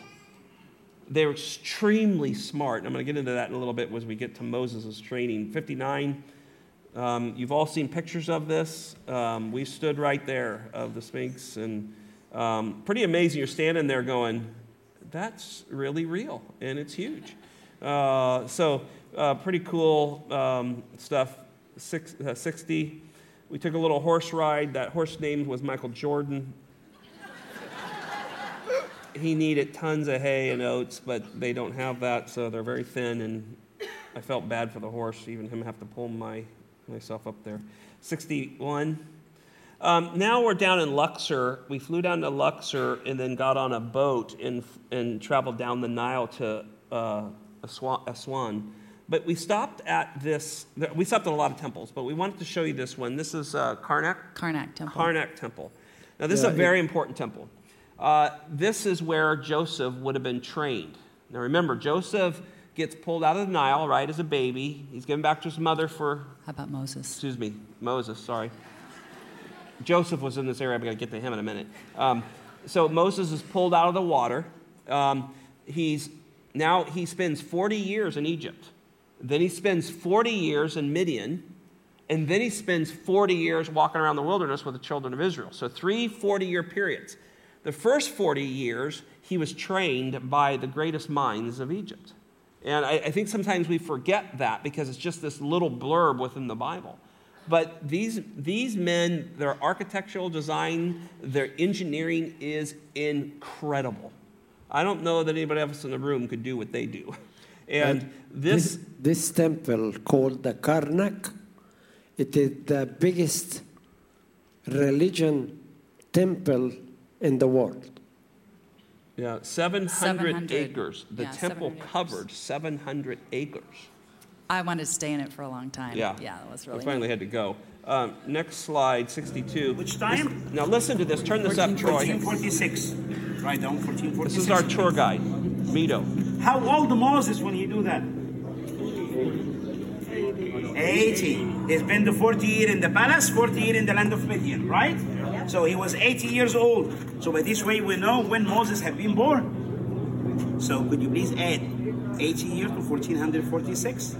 They were extremely smart. I'm going to get into that in a little bit as we get to Moses' training. 59. Um, you've all seen pictures of this. Um, we stood right there of the Sphinx, and um, pretty amazing. You're standing there going, that's really real, and it's huge. Uh, so, uh, pretty cool um, stuff. Six, uh, 60. We took a little horse ride. That horse name was Michael Jordan. He needed tons of hay and oats, but they don't have that, so they're very thin. And I felt bad for the horse, even him have to pull my myself up there. 61. Um, now we're down in Luxor. We flew down to Luxor and then got on a boat and, and traveled down the Nile to uh, Aswan, Aswan. But we stopped at this, we stopped at a lot of temples, but we wanted to show you this one. This is uh, Karnak. Karnak Temple. Karnak Temple. Now, this Yeah, is a it- very important temple. Uh, this is where Joseph would have been trained. Now, remember, Joseph gets pulled out of the Nile, right, as a baby. He's given back to his mother for, How about Moses? excuse me, Moses, sorry. Joseph was in this area. I'm going to get to him in a minute. Um, so Moses is pulled out of the water. Um, he's now he spends 40 years in Egypt. Then he spends 40 years in Midian. And then he spends 40 years walking around the wilderness with the children of Israel. So three 40 year periods. The first 40 years, he was trained by the greatest minds of Egypt. And I, I think sometimes we forget that because it's just this little blurb within the Bible. But these, these men, their architectural design, their engineering is incredible. I don't know that anybody else in the room could do what they do. And this, This, this temple called the Karnak, it is the biggest religion temple in the world. yeah, 700, 700. acres. The Yeah, temple 700 acres. covered 700 acres. I wanted to stay in it for a long time. Yeah. Yeah, that was really. We really finally had to go. Um, next slide, 62. Which time? Listen- now listen to this. Turn this up, Troy. 1446. Write down 1446. This is our tour guide, Mito. How old Moses when he do that? 80. He's been the 40 year in the palace, 40 year in the land of Midian, right? So he was 80 years old. So by this way we know when Moses had been born. So could you please add 80 years to 1446?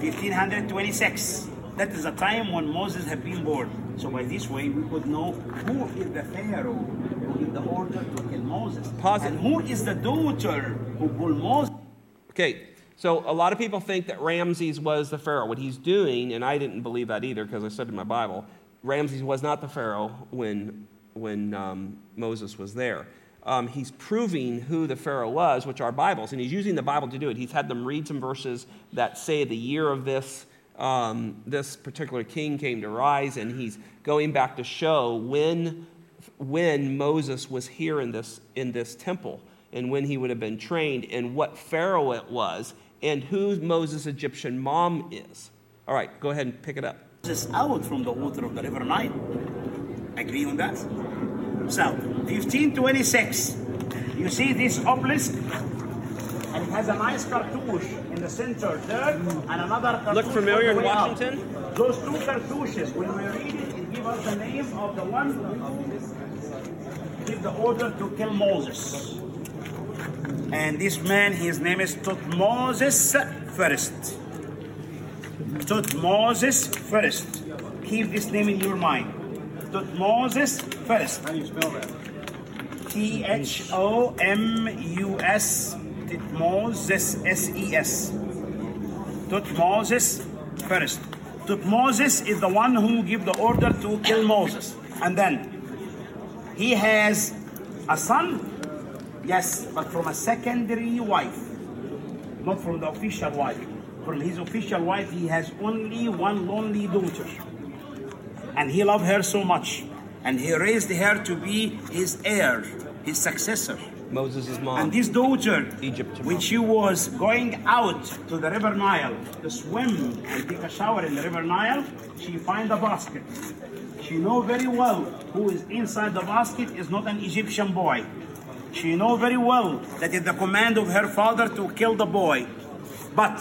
1526. That is the time when Moses had been born. So by this way we could know who is the Pharaoh who gave the order to kill Moses. And who is the daughter who pulled Moses? Okay, so a lot of people think that Ramses was the Pharaoh. What he's doing, and I didn't believe that either because I in my Bible, Ramses was not the Pharaoh when, when um, Moses was there. Um, he's proving who the Pharaoh was, which are Bibles, and he's using the Bible to do it. He's had them read some verses that say the year of this, um, this particular king came to rise, and he's going back to show when, when Moses was here in this, in this temple and when he would have been trained and what Pharaoh it was and who Moses' Egyptian mom is. All right, go ahead and pick it up. Moses out from the water of the river Nile. Agree on that? So, 1526. You see this obelisk? And it has a nice cartouche in the center there, and another cartouche. Look familiar in way up. Washington? Those two cartouches, when we read it, it gives us the name of the one who gave the order to kill Moses. And this man, his name is Tutmosis first. Tutmosis first. Keep this name in your mind. Tutmosis first. How do you spell that? T H O M U S. Tutmosis S E S. Tutmosis first. Tutmosis is the one who gave the order to kill Moses. And then he has a son, yes, but from a secondary wife, not from the official wife. From his official wife, he has only one lonely daughter. And he loved her so much. And he raised her to be his heir, his successor. Moses' mom. And this daughter, Egypt. when she was going out to the river Nile to swim and take a shower in the river Nile, she find a basket. She know very well who is inside the basket is not an Egyptian boy. She know very well that it's the command of her father to kill the boy. But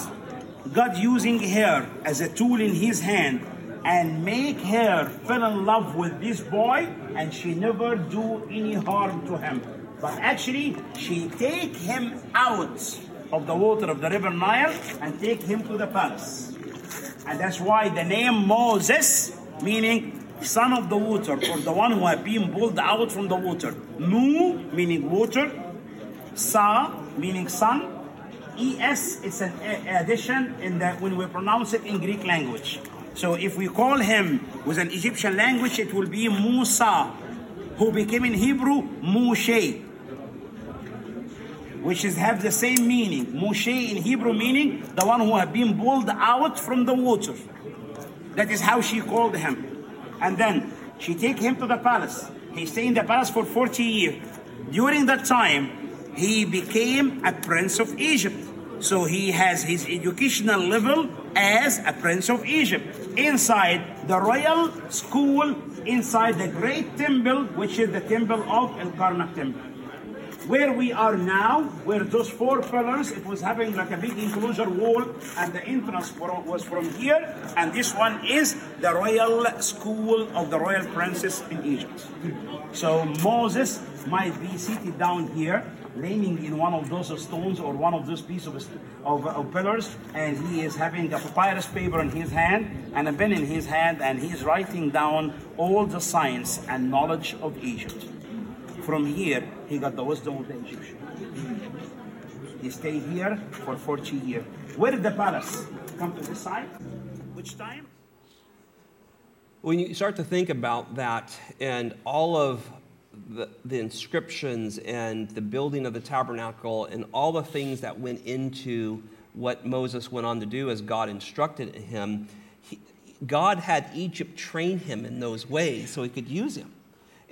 God using her as a tool in his hand and make her fall in love with this boy and she never do any harm to him. But actually, she take him out of the water of the river Nile and take him to the palace. And that's why the name Moses, meaning son of the water, or the one who had been pulled out from the water. Nu, meaning water. Sa, meaning son. Es, it's an addition in the, when we pronounce it in Greek language. So if we call him with an Egyptian language, it will be Musa, who became in Hebrew Moshe which is have the same meaning. Moshe in Hebrew meaning the one who had been pulled out from the water. That is how she called him. And then she take him to the palace. He stayed in the palace for 40 years. During that time, he became a prince of Egypt. So he has his educational level as a prince of Egypt inside the royal school inside the great temple, which is the temple of El Karnak temple. Where we are now, where those four pillars, it was having like a big enclosure wall, and the entrance was from here, and this one is the royal school of the royal princess in Egypt. So Moses might be seated down here, leaning in one of those stones or one of those pieces of, of, of pillars, and he is having a papyrus paper in his hand and a pen in his hand, and he is writing down all the science and knowledge of Egypt. From here, he got the wisdom of the Egyptian. He stayed here for 40 years. Where did the palace? Come to this side? Which time? When you start to think about that and all of the, the inscriptions and the building of the tabernacle and all the things that went into what Moses went on to do as God instructed him, he, God had Egypt train him in those ways so he could use him.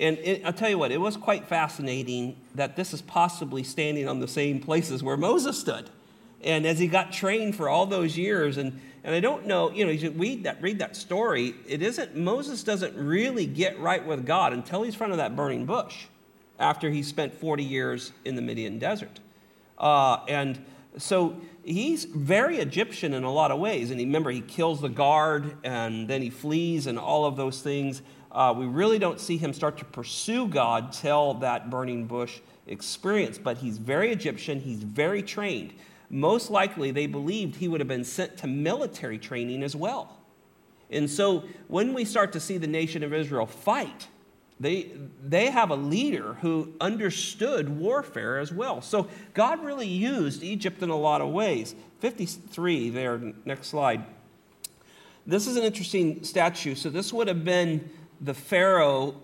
And it, I'll tell you what, it was quite fascinating that this is possibly standing on the same places where Moses stood. And as he got trained for all those years, and, and I don't know, you know, you read that, read that story. It isn't, Moses doesn't really get right with God until he's in front of that burning bush after he spent 40 years in the Midian desert. Uh, and so he's very Egyptian in a lot of ways. And remember, he kills the guard and then he flees and all of those things. Uh, we really don't see him start to pursue God till that burning bush experience. But he's very Egyptian, he's very trained. Most likely, they believed he would have been sent to military training as well. And so when we start to see the nation of Israel fight, they, they have a leader who understood warfare as well. So God really used Egypt in a lot of ways. 53 there, next slide. This is an interesting statue. So this would have been the Pharaoh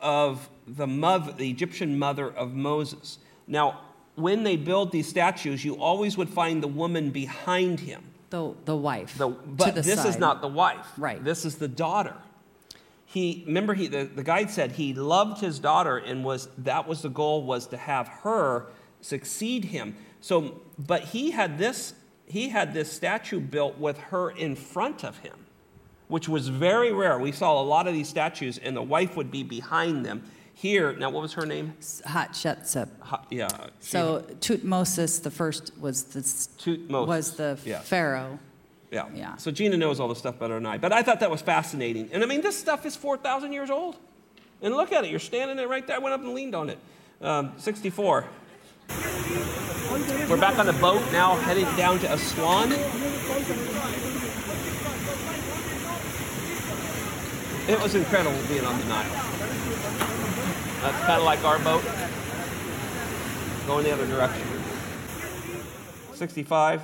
of the mother, the Egyptian mother of Moses. Now, when they build these statues, you always would find the woman behind him. The, the wife. The, but the this is not the wife. Right. This is the daughter. He remember he the, the guide said he loved his daughter and was that was the goal was to have her succeed him. So but he had this he had this statue built with her in front of him, which was very rare. We saw a lot of these statues and the wife would be behind them. Here, now what was her name? Hatshepsut. Ha- yeah. So Tutmosis the first was the Tutmosis, was the yes. pharaoh. Yeah. Yeah. So Gina knows all this stuff better than I. But I thought that was fascinating. And I mean, this stuff is 4,000 years old. And look at it. You're standing there right there. I went up and leaned on it. Um, 64. We're back on the boat now, heading down to Aswan. It was incredible being on the Nile. That's kind of like our boat, going the other direction. 65.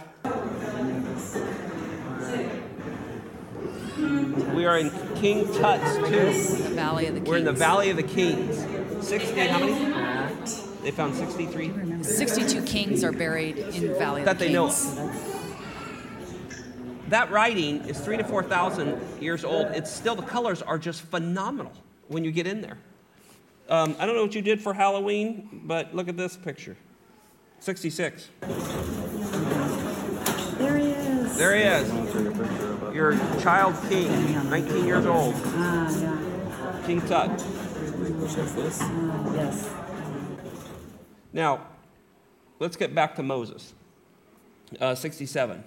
We are in King Tut's tomb. The Valley of the Kings. We're in the Valley of the Kings. 60, how many? They found 63 62 kings are buried in Valley of that the they know of. That writing is three to 4,000 years old. It's still, the colors are just phenomenal when you get in there. Um, I don't know what you did for Halloween, but look at this picture 66. There he is. There he is. Your child king, 19 years old, Ah, yeah. King Tut. Ah, yes. Now, let's get back to Moses. Uh, 67.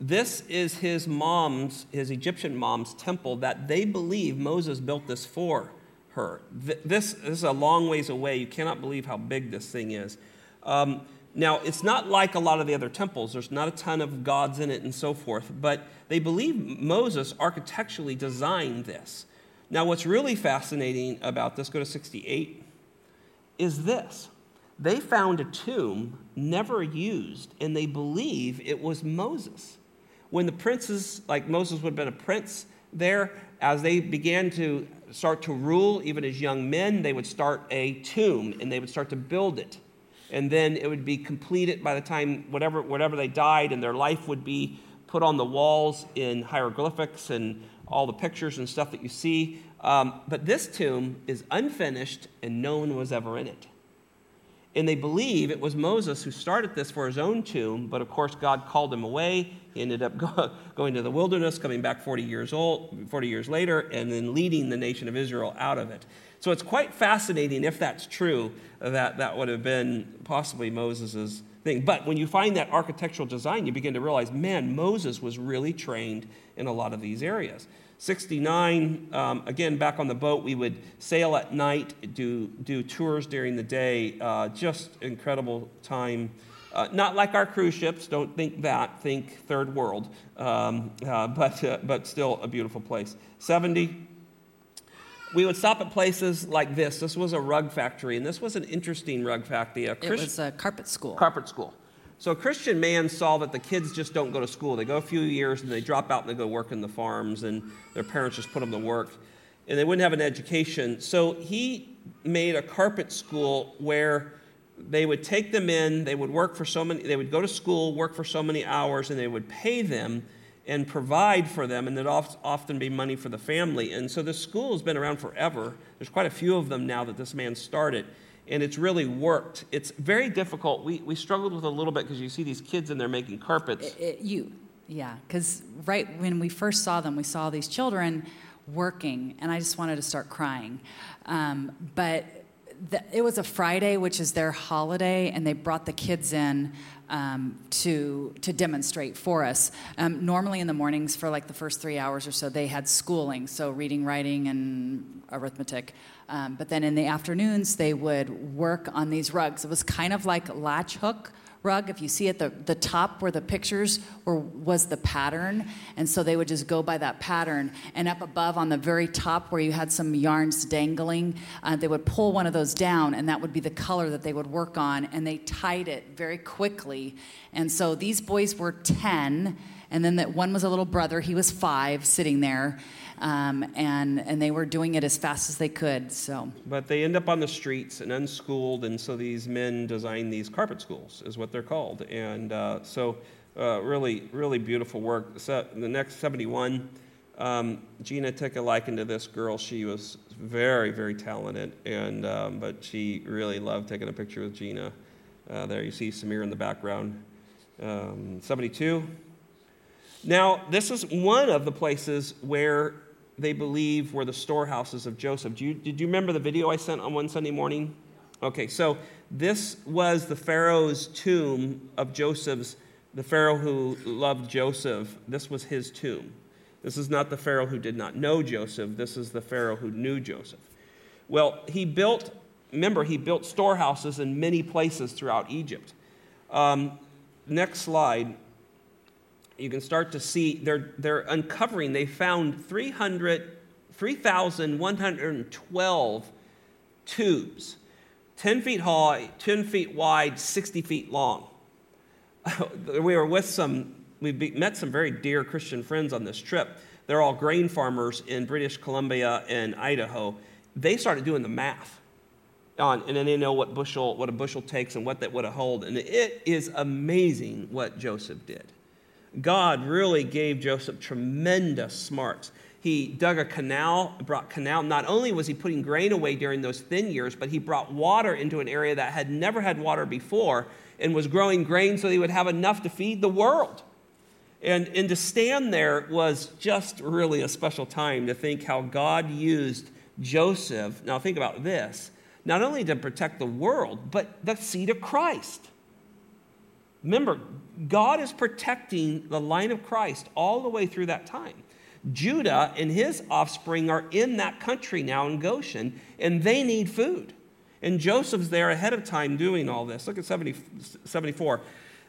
This is his mom's, his Egyptian mom's temple that they believe Moses built this for her. Th- This, this is a long ways away. You cannot believe how big this thing is. Um, now, it's not like a lot of the other temples. There's not a ton of gods in it and so forth, but they believe Moses architecturally designed this. Now, what's really fascinating about this, go to 68, is this. They found a tomb never used, and they believe it was Moses. When the princes, like Moses would have been a prince there, as they began to start to rule, even as young men, they would start a tomb and they would start to build it. And then it would be completed by the time whatever, whatever they died, and their life would be put on the walls in hieroglyphics and all the pictures and stuff that you see. Um, but this tomb is unfinished, and no one was ever in it. And they believe it was Moses who started this for his own tomb, but of course, God called him away. He ended up go, going to the wilderness, coming back 40 years old, 40 years later, and then leading the nation of Israel out of it. So it's quite fascinating, if that's true, that that would have been possibly Moses' thing. But when you find that architectural design, you begin to realize, man, Moses was really trained in a lot of these areas. 69, um, again, back on the boat, we would sail at night, do, do tours during the day. Uh, just incredible time. Uh, not like our cruise ships, don't think that, think third world, um, uh, but, uh, but still a beautiful place. 70, we would stop at places like this. This was a rug factory, and this was an interesting rug factory. A It was a carpet school. carpet school. So a Christian man saw that the kids just don't go to school. They go a few years and they drop out and they go work in the farms, and their parents just put them to work, and they wouldn't have an education. So he made a carpet school where they would take them in. They would work for so many. They would go to school, work for so many hours, and they would pay them and provide for them, and it'd often be money for the family. And so this school has been around forever. There's quite a few of them now that this man started and it's really worked. It's very difficult. We, we struggled with a little bit because you see these kids in there making carpets. It- it- you, yeah, because right when we first saw them, we saw these children working, and I just wanted to start crying. Um, but the, it was a Friday, which is their holiday, and they brought the kids in um, to to demonstrate for us. Um, normally in the mornings, for like the first three hours or so, they had schooling, so reading, writing, and arithmetic. Um, but then in the afternoons, they would work on these rugs. It was kind of like latch hook rug. If you see at the, the top where the pictures were, was the pattern. And so they would just go by that pattern. And up above on the very top where you had some yarns dangling, uh, they would pull one of those down and that would be the color that they would work on. And they tied it very quickly. And so these boys were 10. And then that one was a little brother. He was five sitting there. Um, and, and they were doing it as fast as they could. So But they end up on the streets and unschooled, and so these men design these carpet schools, is what they're called. And uh, so, uh, really, really beautiful work. So the next 71, um, Gina took a liking to this girl. She was very, very talented, and um, but she really loved taking a picture with Gina. Uh, there you see Samir in the background. Um, 72. Now, this is one of the places where they believe were the storehouses of Joseph. Do you, did you remember the video I sent on one Sunday morning? Okay, so this was the Pharaoh's tomb of Joseph's, the Pharaoh who loved Joseph. This was his tomb. This is not the Pharaoh who did not know Joseph. This is the Pharaoh who knew Joseph. Well, he built, remember, he built storehouses in many places throughout Egypt. Um, next slide you can start to see they're, they're uncovering, they found 300, 3,112 tubes, 10 feet high, 10 feet wide, 60 feet long. we were with some, we met some very dear Christian friends on this trip. They're all grain farmers in British Columbia and Idaho. They started doing the math on, and then they know what bushel, what a bushel takes and what that would hold. And it is amazing what Joseph did. God really gave Joseph tremendous smarts. He dug a canal, brought canal. Not only was he putting grain away during those thin years, but he brought water into an area that had never had water before and was growing grain so he would have enough to feed the world. And, and to stand there was just really a special time to think how God used Joseph. Now, think about this not only to protect the world, but the seed of Christ. Remember, God is protecting the line of Christ all the way through that time. Judah and his offspring are in that country now in Goshen, and they need food. And Joseph's there ahead of time doing all this. Look at 70, 74.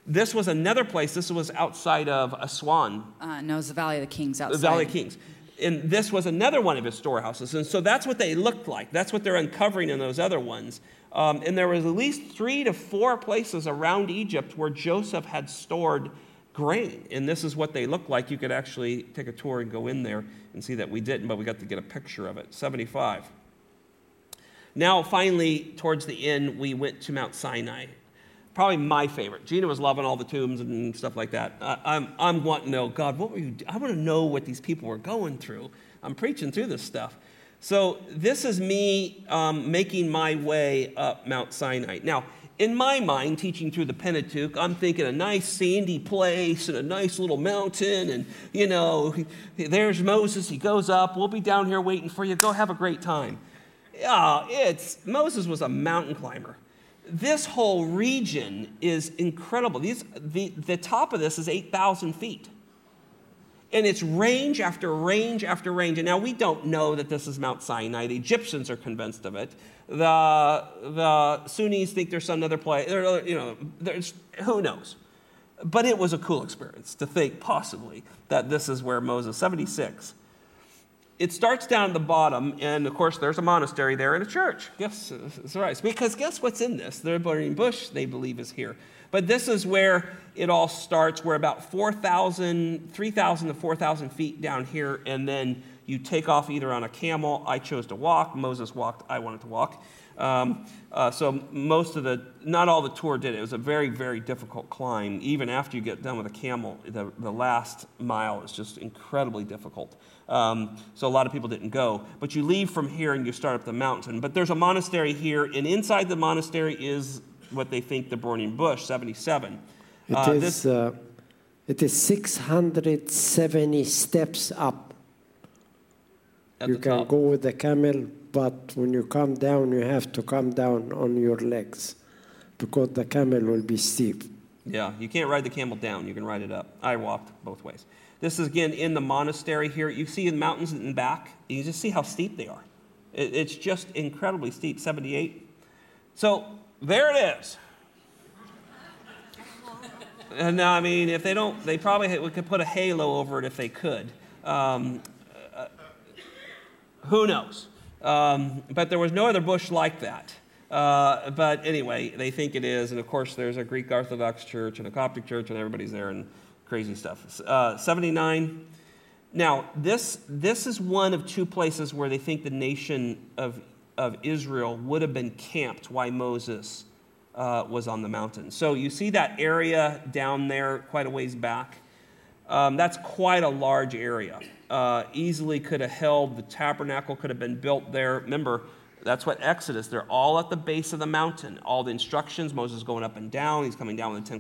This was another place. This was outside of Aswan, uh, no, it's the Valley of the Kings outside. the Valley of Kings. And this was another one of his storehouses. And so that's what they looked like. That's what they're uncovering in those other ones. Um, and there was at least three to four places around Egypt where Joseph had stored grain. And this is what they looked like. You could actually take a tour and go in there and see that we didn't, but we got to get a picture of it. 75. Now, finally, towards the end, we went to Mount Sinai. Probably my favorite. Gina was loving all the tombs and stuff like that. I, I'm, I'm wanting to know, God, what were you? I want to know what these people were going through. I'm preaching through this stuff. So, this is me um, making my way up Mount Sinai. Now, in my mind, teaching through the Pentateuch, I'm thinking a nice sandy place and a nice little mountain, and you know, there's Moses. He goes up. We'll be down here waiting for you. Go have a great time. Yeah, it's Moses was a mountain climber. This whole region is incredible. These, the, the top of this is 8,000 feet. And it's range after range after range. And now we don't know that this is Mount Sinai. The Egyptians are convinced of it. The, the Sunnis think there's some other place. You know, there's, who knows? But it was a cool experience to think possibly that this is where Moses, 76, it starts down at the bottom, and of course, there's a monastery there and a church. Yes, that's right. Because guess what's in this? The burning bush, they believe, is here. But this is where it all starts. We're about 4,000, 3,000 to 4,000 feet down here, and then you take off either on a camel. I chose to walk. Moses walked. I wanted to walk. Um, uh, so most of the, not all the tour did it. It was a very, very difficult climb. Even after you get done with a camel, the, the last mile is just incredibly difficult. Um, so a lot of people didn't go. But you leave from here and you start up the mountain. But there's a monastery here, and inside the monastery is what they think the burning bush, 77. It Uh, is. this- uh, it is 670 steps up. you can top. go with the camel, but when you come down, you have to come down on your legs because the camel will be steep. Yeah, you can't ride the camel down. You can ride it up. I walked both ways. This is again in the monastery here. You see the mountains in the back. You just see how steep they are. It's just incredibly steep. 78. So there it is. And now, I mean, if they don't, they probably we could put a halo over it if they could. Um, uh, who knows? Um, but there was no other bush like that. Uh, but anyway, they think it is. And of course, there's a Greek Orthodox church and a Coptic church, and everybody's there and crazy stuff. Uh, 79. Now, this, this is one of two places where they think the nation of, of Israel would have been camped while Moses uh, was on the mountain. So you see that area down there, quite a ways back. Um, that's quite a large area. Uh, easily could have held, the tabernacle could have been built there. Remember, that's what Exodus, they're all at the base of the mountain. All the instructions, Moses is going up and down. He's coming down with the Ten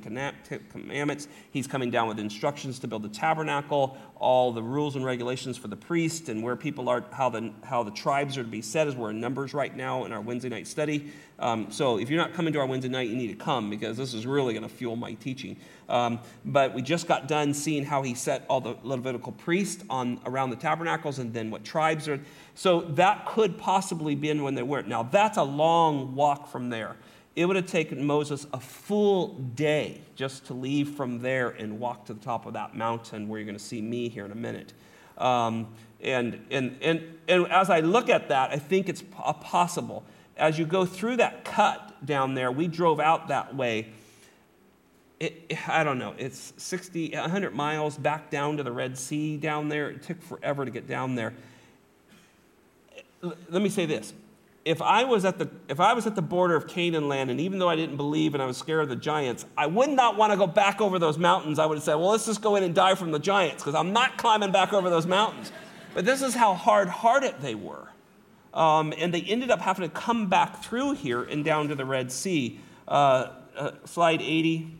Commandments. He's coming down with instructions to build the tabernacle, all the rules and regulations for the priest, and where people are, how the, how the tribes are to be set, as we're in Numbers right now in our Wednesday night study. Um, so if you're not coming to our Wednesday night, you need to come because this is really going to fuel my teaching. Um, but we just got done seeing how he set all the Levitical priests on around the tabernacles and then what tribes are. So that could possibly been when they weren't. Now that's a long walk from there. It would have taken Moses a full day just to leave from there and walk to the top of that mountain where you're going to see me here in a minute. Um, and, and, and, and as I look at that, I think it's possible. As you go through that cut down there, we drove out that way. It, I don't know, it's 60, 100 miles back down to the Red Sea down there. It took forever to get down there. Let me say this. If I, was at the, if I was at the border of Canaan land, and even though I didn't believe and I was scared of the giants, I would not want to go back over those mountains. I would have said, well, let's just go in and die from the giants, because I'm not climbing back over those mountains. But this is how hard hearted they were. Um, and they ended up having to come back through here and down to the Red Sea. Uh, uh, slide 80.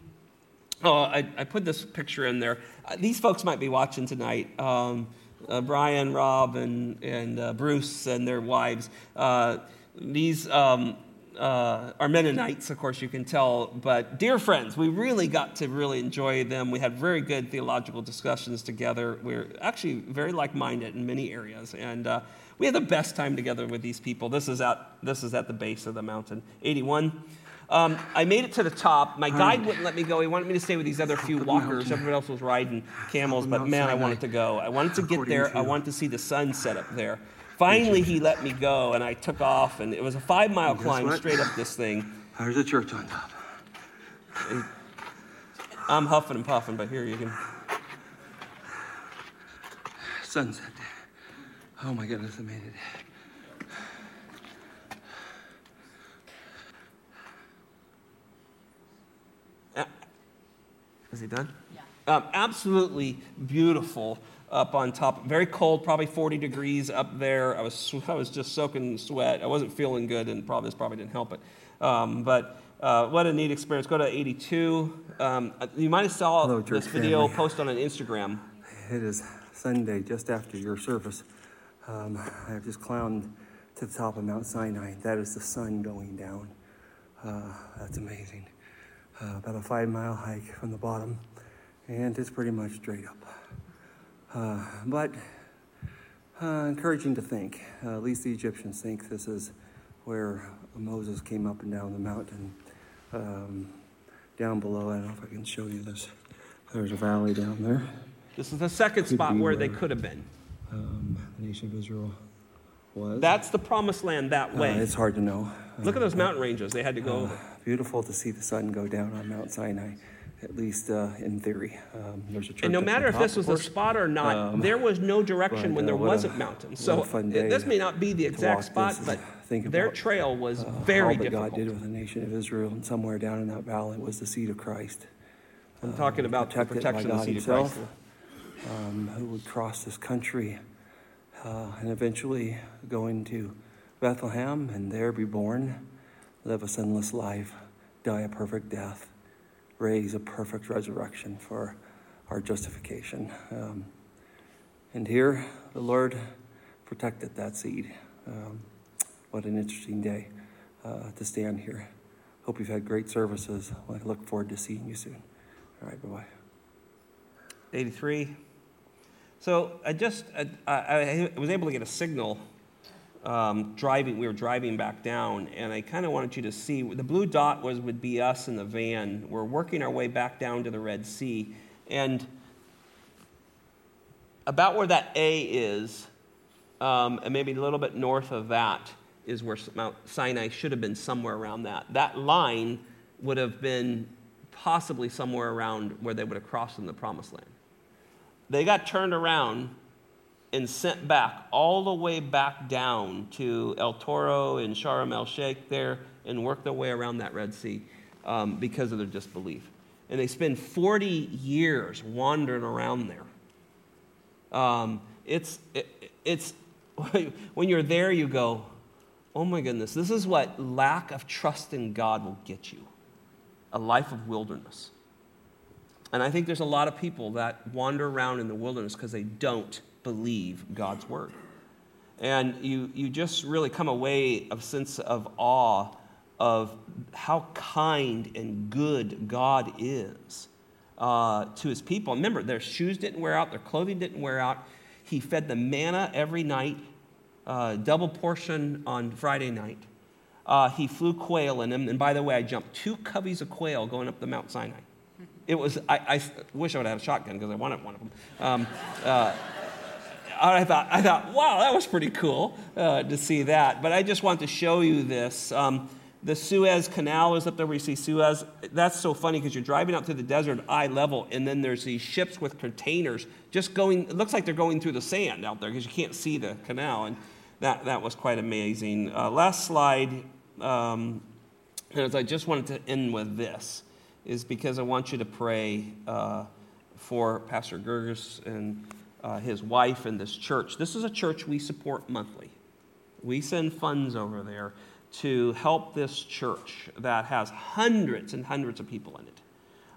Oh, I, I put this picture in there. Uh, these folks might be watching tonight. Um, uh, Brian, Rob, and, and uh, Bruce and their wives. Uh, these um, are Mennonites, of course, you can tell, but dear friends, we really got to really enjoy them. We had very good theological discussions together. We're actually very like minded in many areas. And we had the best time together with these people. This is at, this is at the base of the mountain. 81. Um, I made it to the top. My guide wouldn't let me go. He wanted me to stay with these other few walkers. Everyone else was riding camels, but man, I wanted to go. I wanted to get there. I wanted to see the sun set up there. Finally, he let me go, and I took off, and it was a five mile climb straight up this thing. There's a church on top. I'm huffing and puffing, but here you can. Sunset. Oh my goodness, I made it. Uh, Is he done? Yeah. Um, absolutely beautiful up on top. Very cold, probably 40 degrees up there. I was, I was just soaking sweat. I wasn't feeling good, and probably this probably didn't help it. Um, but uh, what a neat experience. Go to 82. Um, uh, you might have saw Hello, this video family. posted on an Instagram. It is Sunday, just after your service. Um, I've just climbed to the top of Mount Sinai. That is the sun going down. Uh, that's amazing. Uh, about a five mile hike from the bottom, and it's pretty much straight up. Uh, but uh, encouraging to think. Uh, at least the Egyptians think this is where Moses came up and down the mountain. Um, down below, I don't know if I can show you this. There's a valley down there. This is the second spot be where they could have been. Um, the nation of Israel was. That's the promised land that Uh, way. it's hard to know. Look at Uh, those mountain ranges they had to go uh, over. beautiful to see the sun go down on Mount Sinai, at least uh, in theory. Um, there's a church And no matter if this was a spot or not, Um, there was no direction but, when uh, there what a- wasn't mountains. So this may not be the exact spot, but think their about, trail was uh, very all that difficult. God did with the nation of Israel, and somewhere down in that valley was the seed of Christ. I'm talking about the protected by protection of the seed of Christ. Um, who would cross this country uh, and eventually go into Bethlehem and there be born, live a sinless life, die a perfect death, raise a perfect resurrection for our justification. Um, and here, the Lord protected that seed. Um, what an interesting day uh, to stand here. Hope you've had great services. I look forward to seeing you soon. All right, bye bye. 83. So I just, I, I, I was able to get a signal um, driving, we were driving back down, and I kind of wanted you to see, the blue dot was, would be us in the van. We're working our way back down to the Red Sea, and about where that A is, um, and maybe a little bit north of that, is where Mount Sinai should have been somewhere around that. That line would have been possibly somewhere around where they would have crossed in the promised land. They got turned around and sent back all the way back down to El Toro and Sharm el Sheikh there and worked their way around that Red Sea um, because of their disbelief. And they spend 40 years wandering around there. Um, it's, it, it's, when you're there, you go, oh my goodness, this is what lack of trust in God will get you a life of wilderness. And I think there's a lot of people that wander around in the wilderness because they don't believe God's word. And you, you just really come away of sense of awe of how kind and good God is uh, to his people. Remember, their shoes didn't wear out, their clothing didn't wear out. He fed them manna every night, uh, double portion on Friday night. Uh, he flew quail in them. And by the way, I jumped two coveys of quail going up the Mount Sinai. It was, I, I wish I would have had a shotgun because I wanted one of them. Um, uh, I thought, I thought, wow, that was pretty cool uh, to see that. But I just want to show you this. Um, the Suez Canal is up there where you see Suez. That's so funny because you're driving out through the desert eye level, and then there's these ships with containers just going, it looks like they're going through the sand out there because you can't see the canal. And that, that was quite amazing. Uh, last slide, um, and I just wanted to end with this, is because I want you to pray uh, for Pastor Gerges and uh, his wife and this church. This is a church we support monthly. We send funds over there to help this church that has hundreds and hundreds of people in it.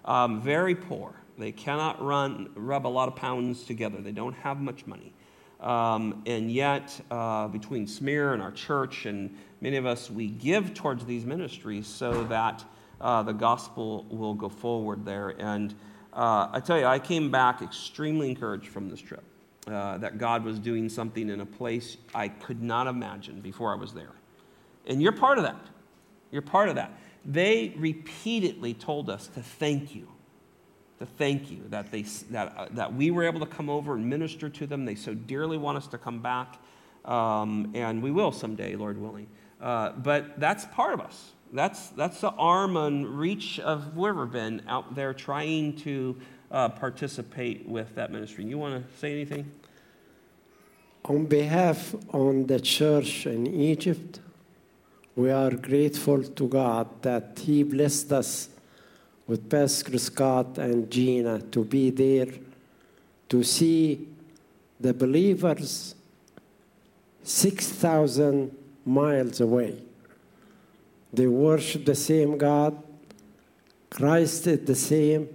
Um, very poor. They cannot run, rub a lot of pounds together. They don't have much money. Um, and yet, uh, between Samir and our church, and many of us, we give towards these ministries so that uh, the gospel will go forward there. And uh, I tell you, I came back extremely encouraged from this trip. Uh, that God was doing something in a place I could not imagine before I was there. And you're part of that. You're part of that. They repeatedly told us to thank you, to thank you that, they, that, uh, that we were able to come over and minister to them. They so dearly want us to come back, um, and we will someday, Lord willing. Uh, but that's part of us. That's, that's the arm and reach of Riverbend out there trying to uh, participate with that ministry. You want to say anything? On behalf on the church in Egypt, we are grateful to God that He blessed us with Pastor Scott and Gina to be there to see the believers 6,000 miles away. They worship the same God. Christ is the same.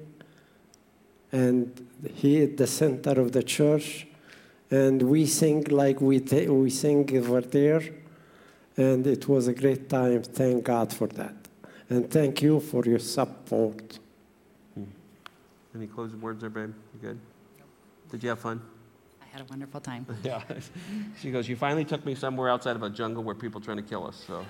And He is the center of the church. And we sing like we, ta- we sing over there. And it was a great time. Thank God for that. And thank you for your support. Hmm. Any closing words there, babe? You good? Did you have fun? I had a wonderful time. Yeah. She goes, You finally took me somewhere outside of a jungle where people are trying to kill us. So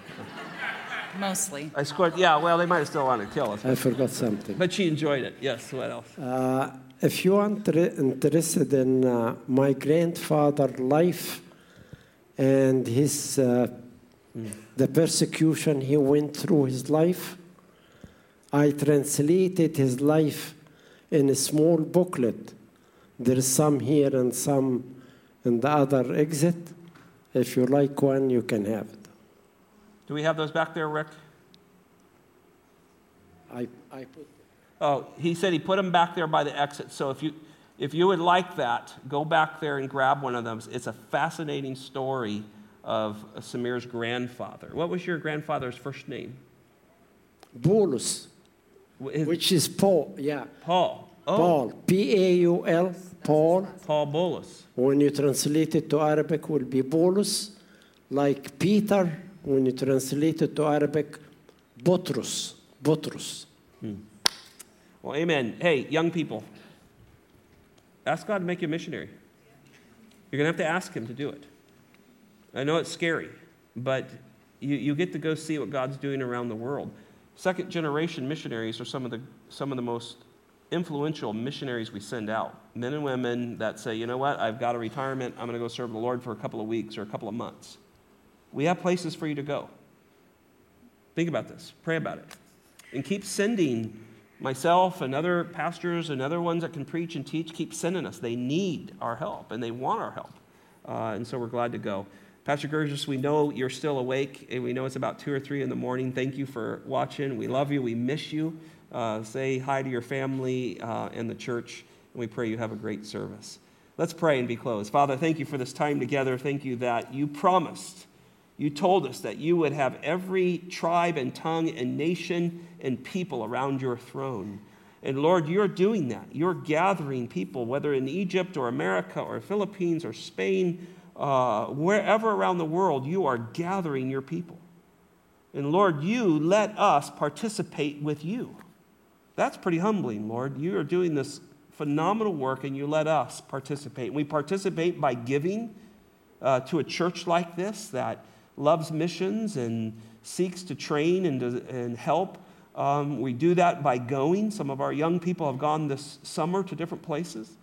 Mostly. I scored. Yeah, well, they might still want to kill us. I forgot something. But she enjoyed it. Yes, what else? Uh, if you are interested in uh, my grandfather's life and his uh, the persecution he went through his life, I translated his life in a small booklet. There's some here and some in the other exit. If you like one, you can have it. Do we have those back there, Rick? I, I put Oh, he said he put them back there by the exit. So if you, if you would like that, go back there and grab one of them. It's a fascinating story of Samir's grandfather. What was your grandfather's first name? His- which is Paul. Yeah, Paul. Oh, Paul. P A U L. Paul. Paul Bolus. When you translate it to Arabic, will be Paulus, like Peter. When you translate it to Arabic, Botrus. Botrus. Hmm. Well, amen. Hey, young people, ask God to make you a missionary. You're going to have to ask Him to do it. I know it's scary, but you, you get to go see what God's doing around the world. Second generation missionaries are some of the, some of the most influential missionaries we send out. Men and women that say, you know what, I've got a retirement, I'm going to go serve the Lord for a couple of weeks or a couple of months. We have places for you to go. Think about this, pray about it, and keep sending myself and other pastors and other ones that can preach and teach. Keep sending us. They need our help and they want our help, uh, and so we're glad to go. Pastor Gurgis, we know you're still awake, and we know it's about two or three in the morning. Thank you for watching. We love you. We miss you. Uh, say hi to your family uh, and the church, and we pray you have a great service. Let's pray and be closed. Father, thank you for this time together. Thank you that you promised you told us that you would have every tribe and tongue and nation and people around your throne. And Lord, you're doing that. You're gathering people, whether in Egypt or America or Philippines or Spain, uh, wherever around the world, you are gathering your people. And Lord, you let us participate with you. That's pretty humbling, Lord. You are doing this phenomenal work and you let us participate. We participate by giving uh, to a church like this that loves missions and seeks to train and, to, and help. Um, we do that by going. Some of our young people have gone this summer to different places.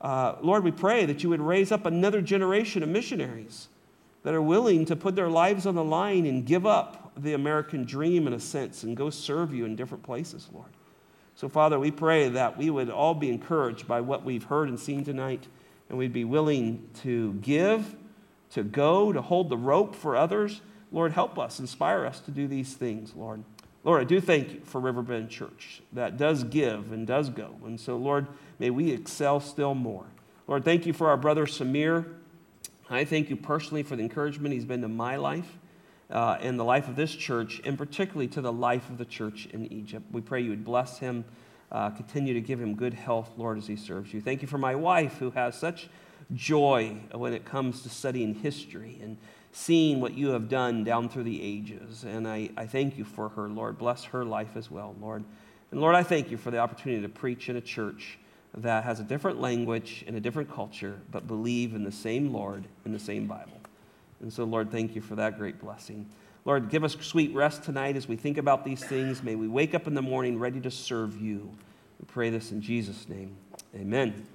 Uh, Lord, we pray that you would raise up another generation of missionaries that are willing to put their lives on the line and give up the American dream in a sense and go serve you in different places, Lord. So, Father, we pray that we would all be encouraged by what we've heard and seen tonight, and we'd be willing to give to go, to hold the rope for others. Lord, help us, inspire us to do these things, Lord. Lord, I do thank you for Riverbend Church that does give and does go. And so, Lord, may we excel still more. Lord, thank you for our brother Samir. I thank you personally for the encouragement he's been to my life uh, and the life of this church, and particularly to the life of the church in Egypt. We pray you would bless him, uh, continue to give him good health, Lord, as he serves you. Thank you for my wife who has such joy when it comes to studying history and seeing what you have done down through the ages. And I, I thank you for her, Lord. Bless her life as well, Lord. And Lord, I thank you for the opportunity to preach in a church that has a different language and a different culture, but believe in the same Lord and the same Bible. And so, Lord, thank you for that great blessing. Lord, give us sweet rest tonight as we think about these things. May we wake up in the morning ready to serve you. We pray this in Jesus' name. Amen.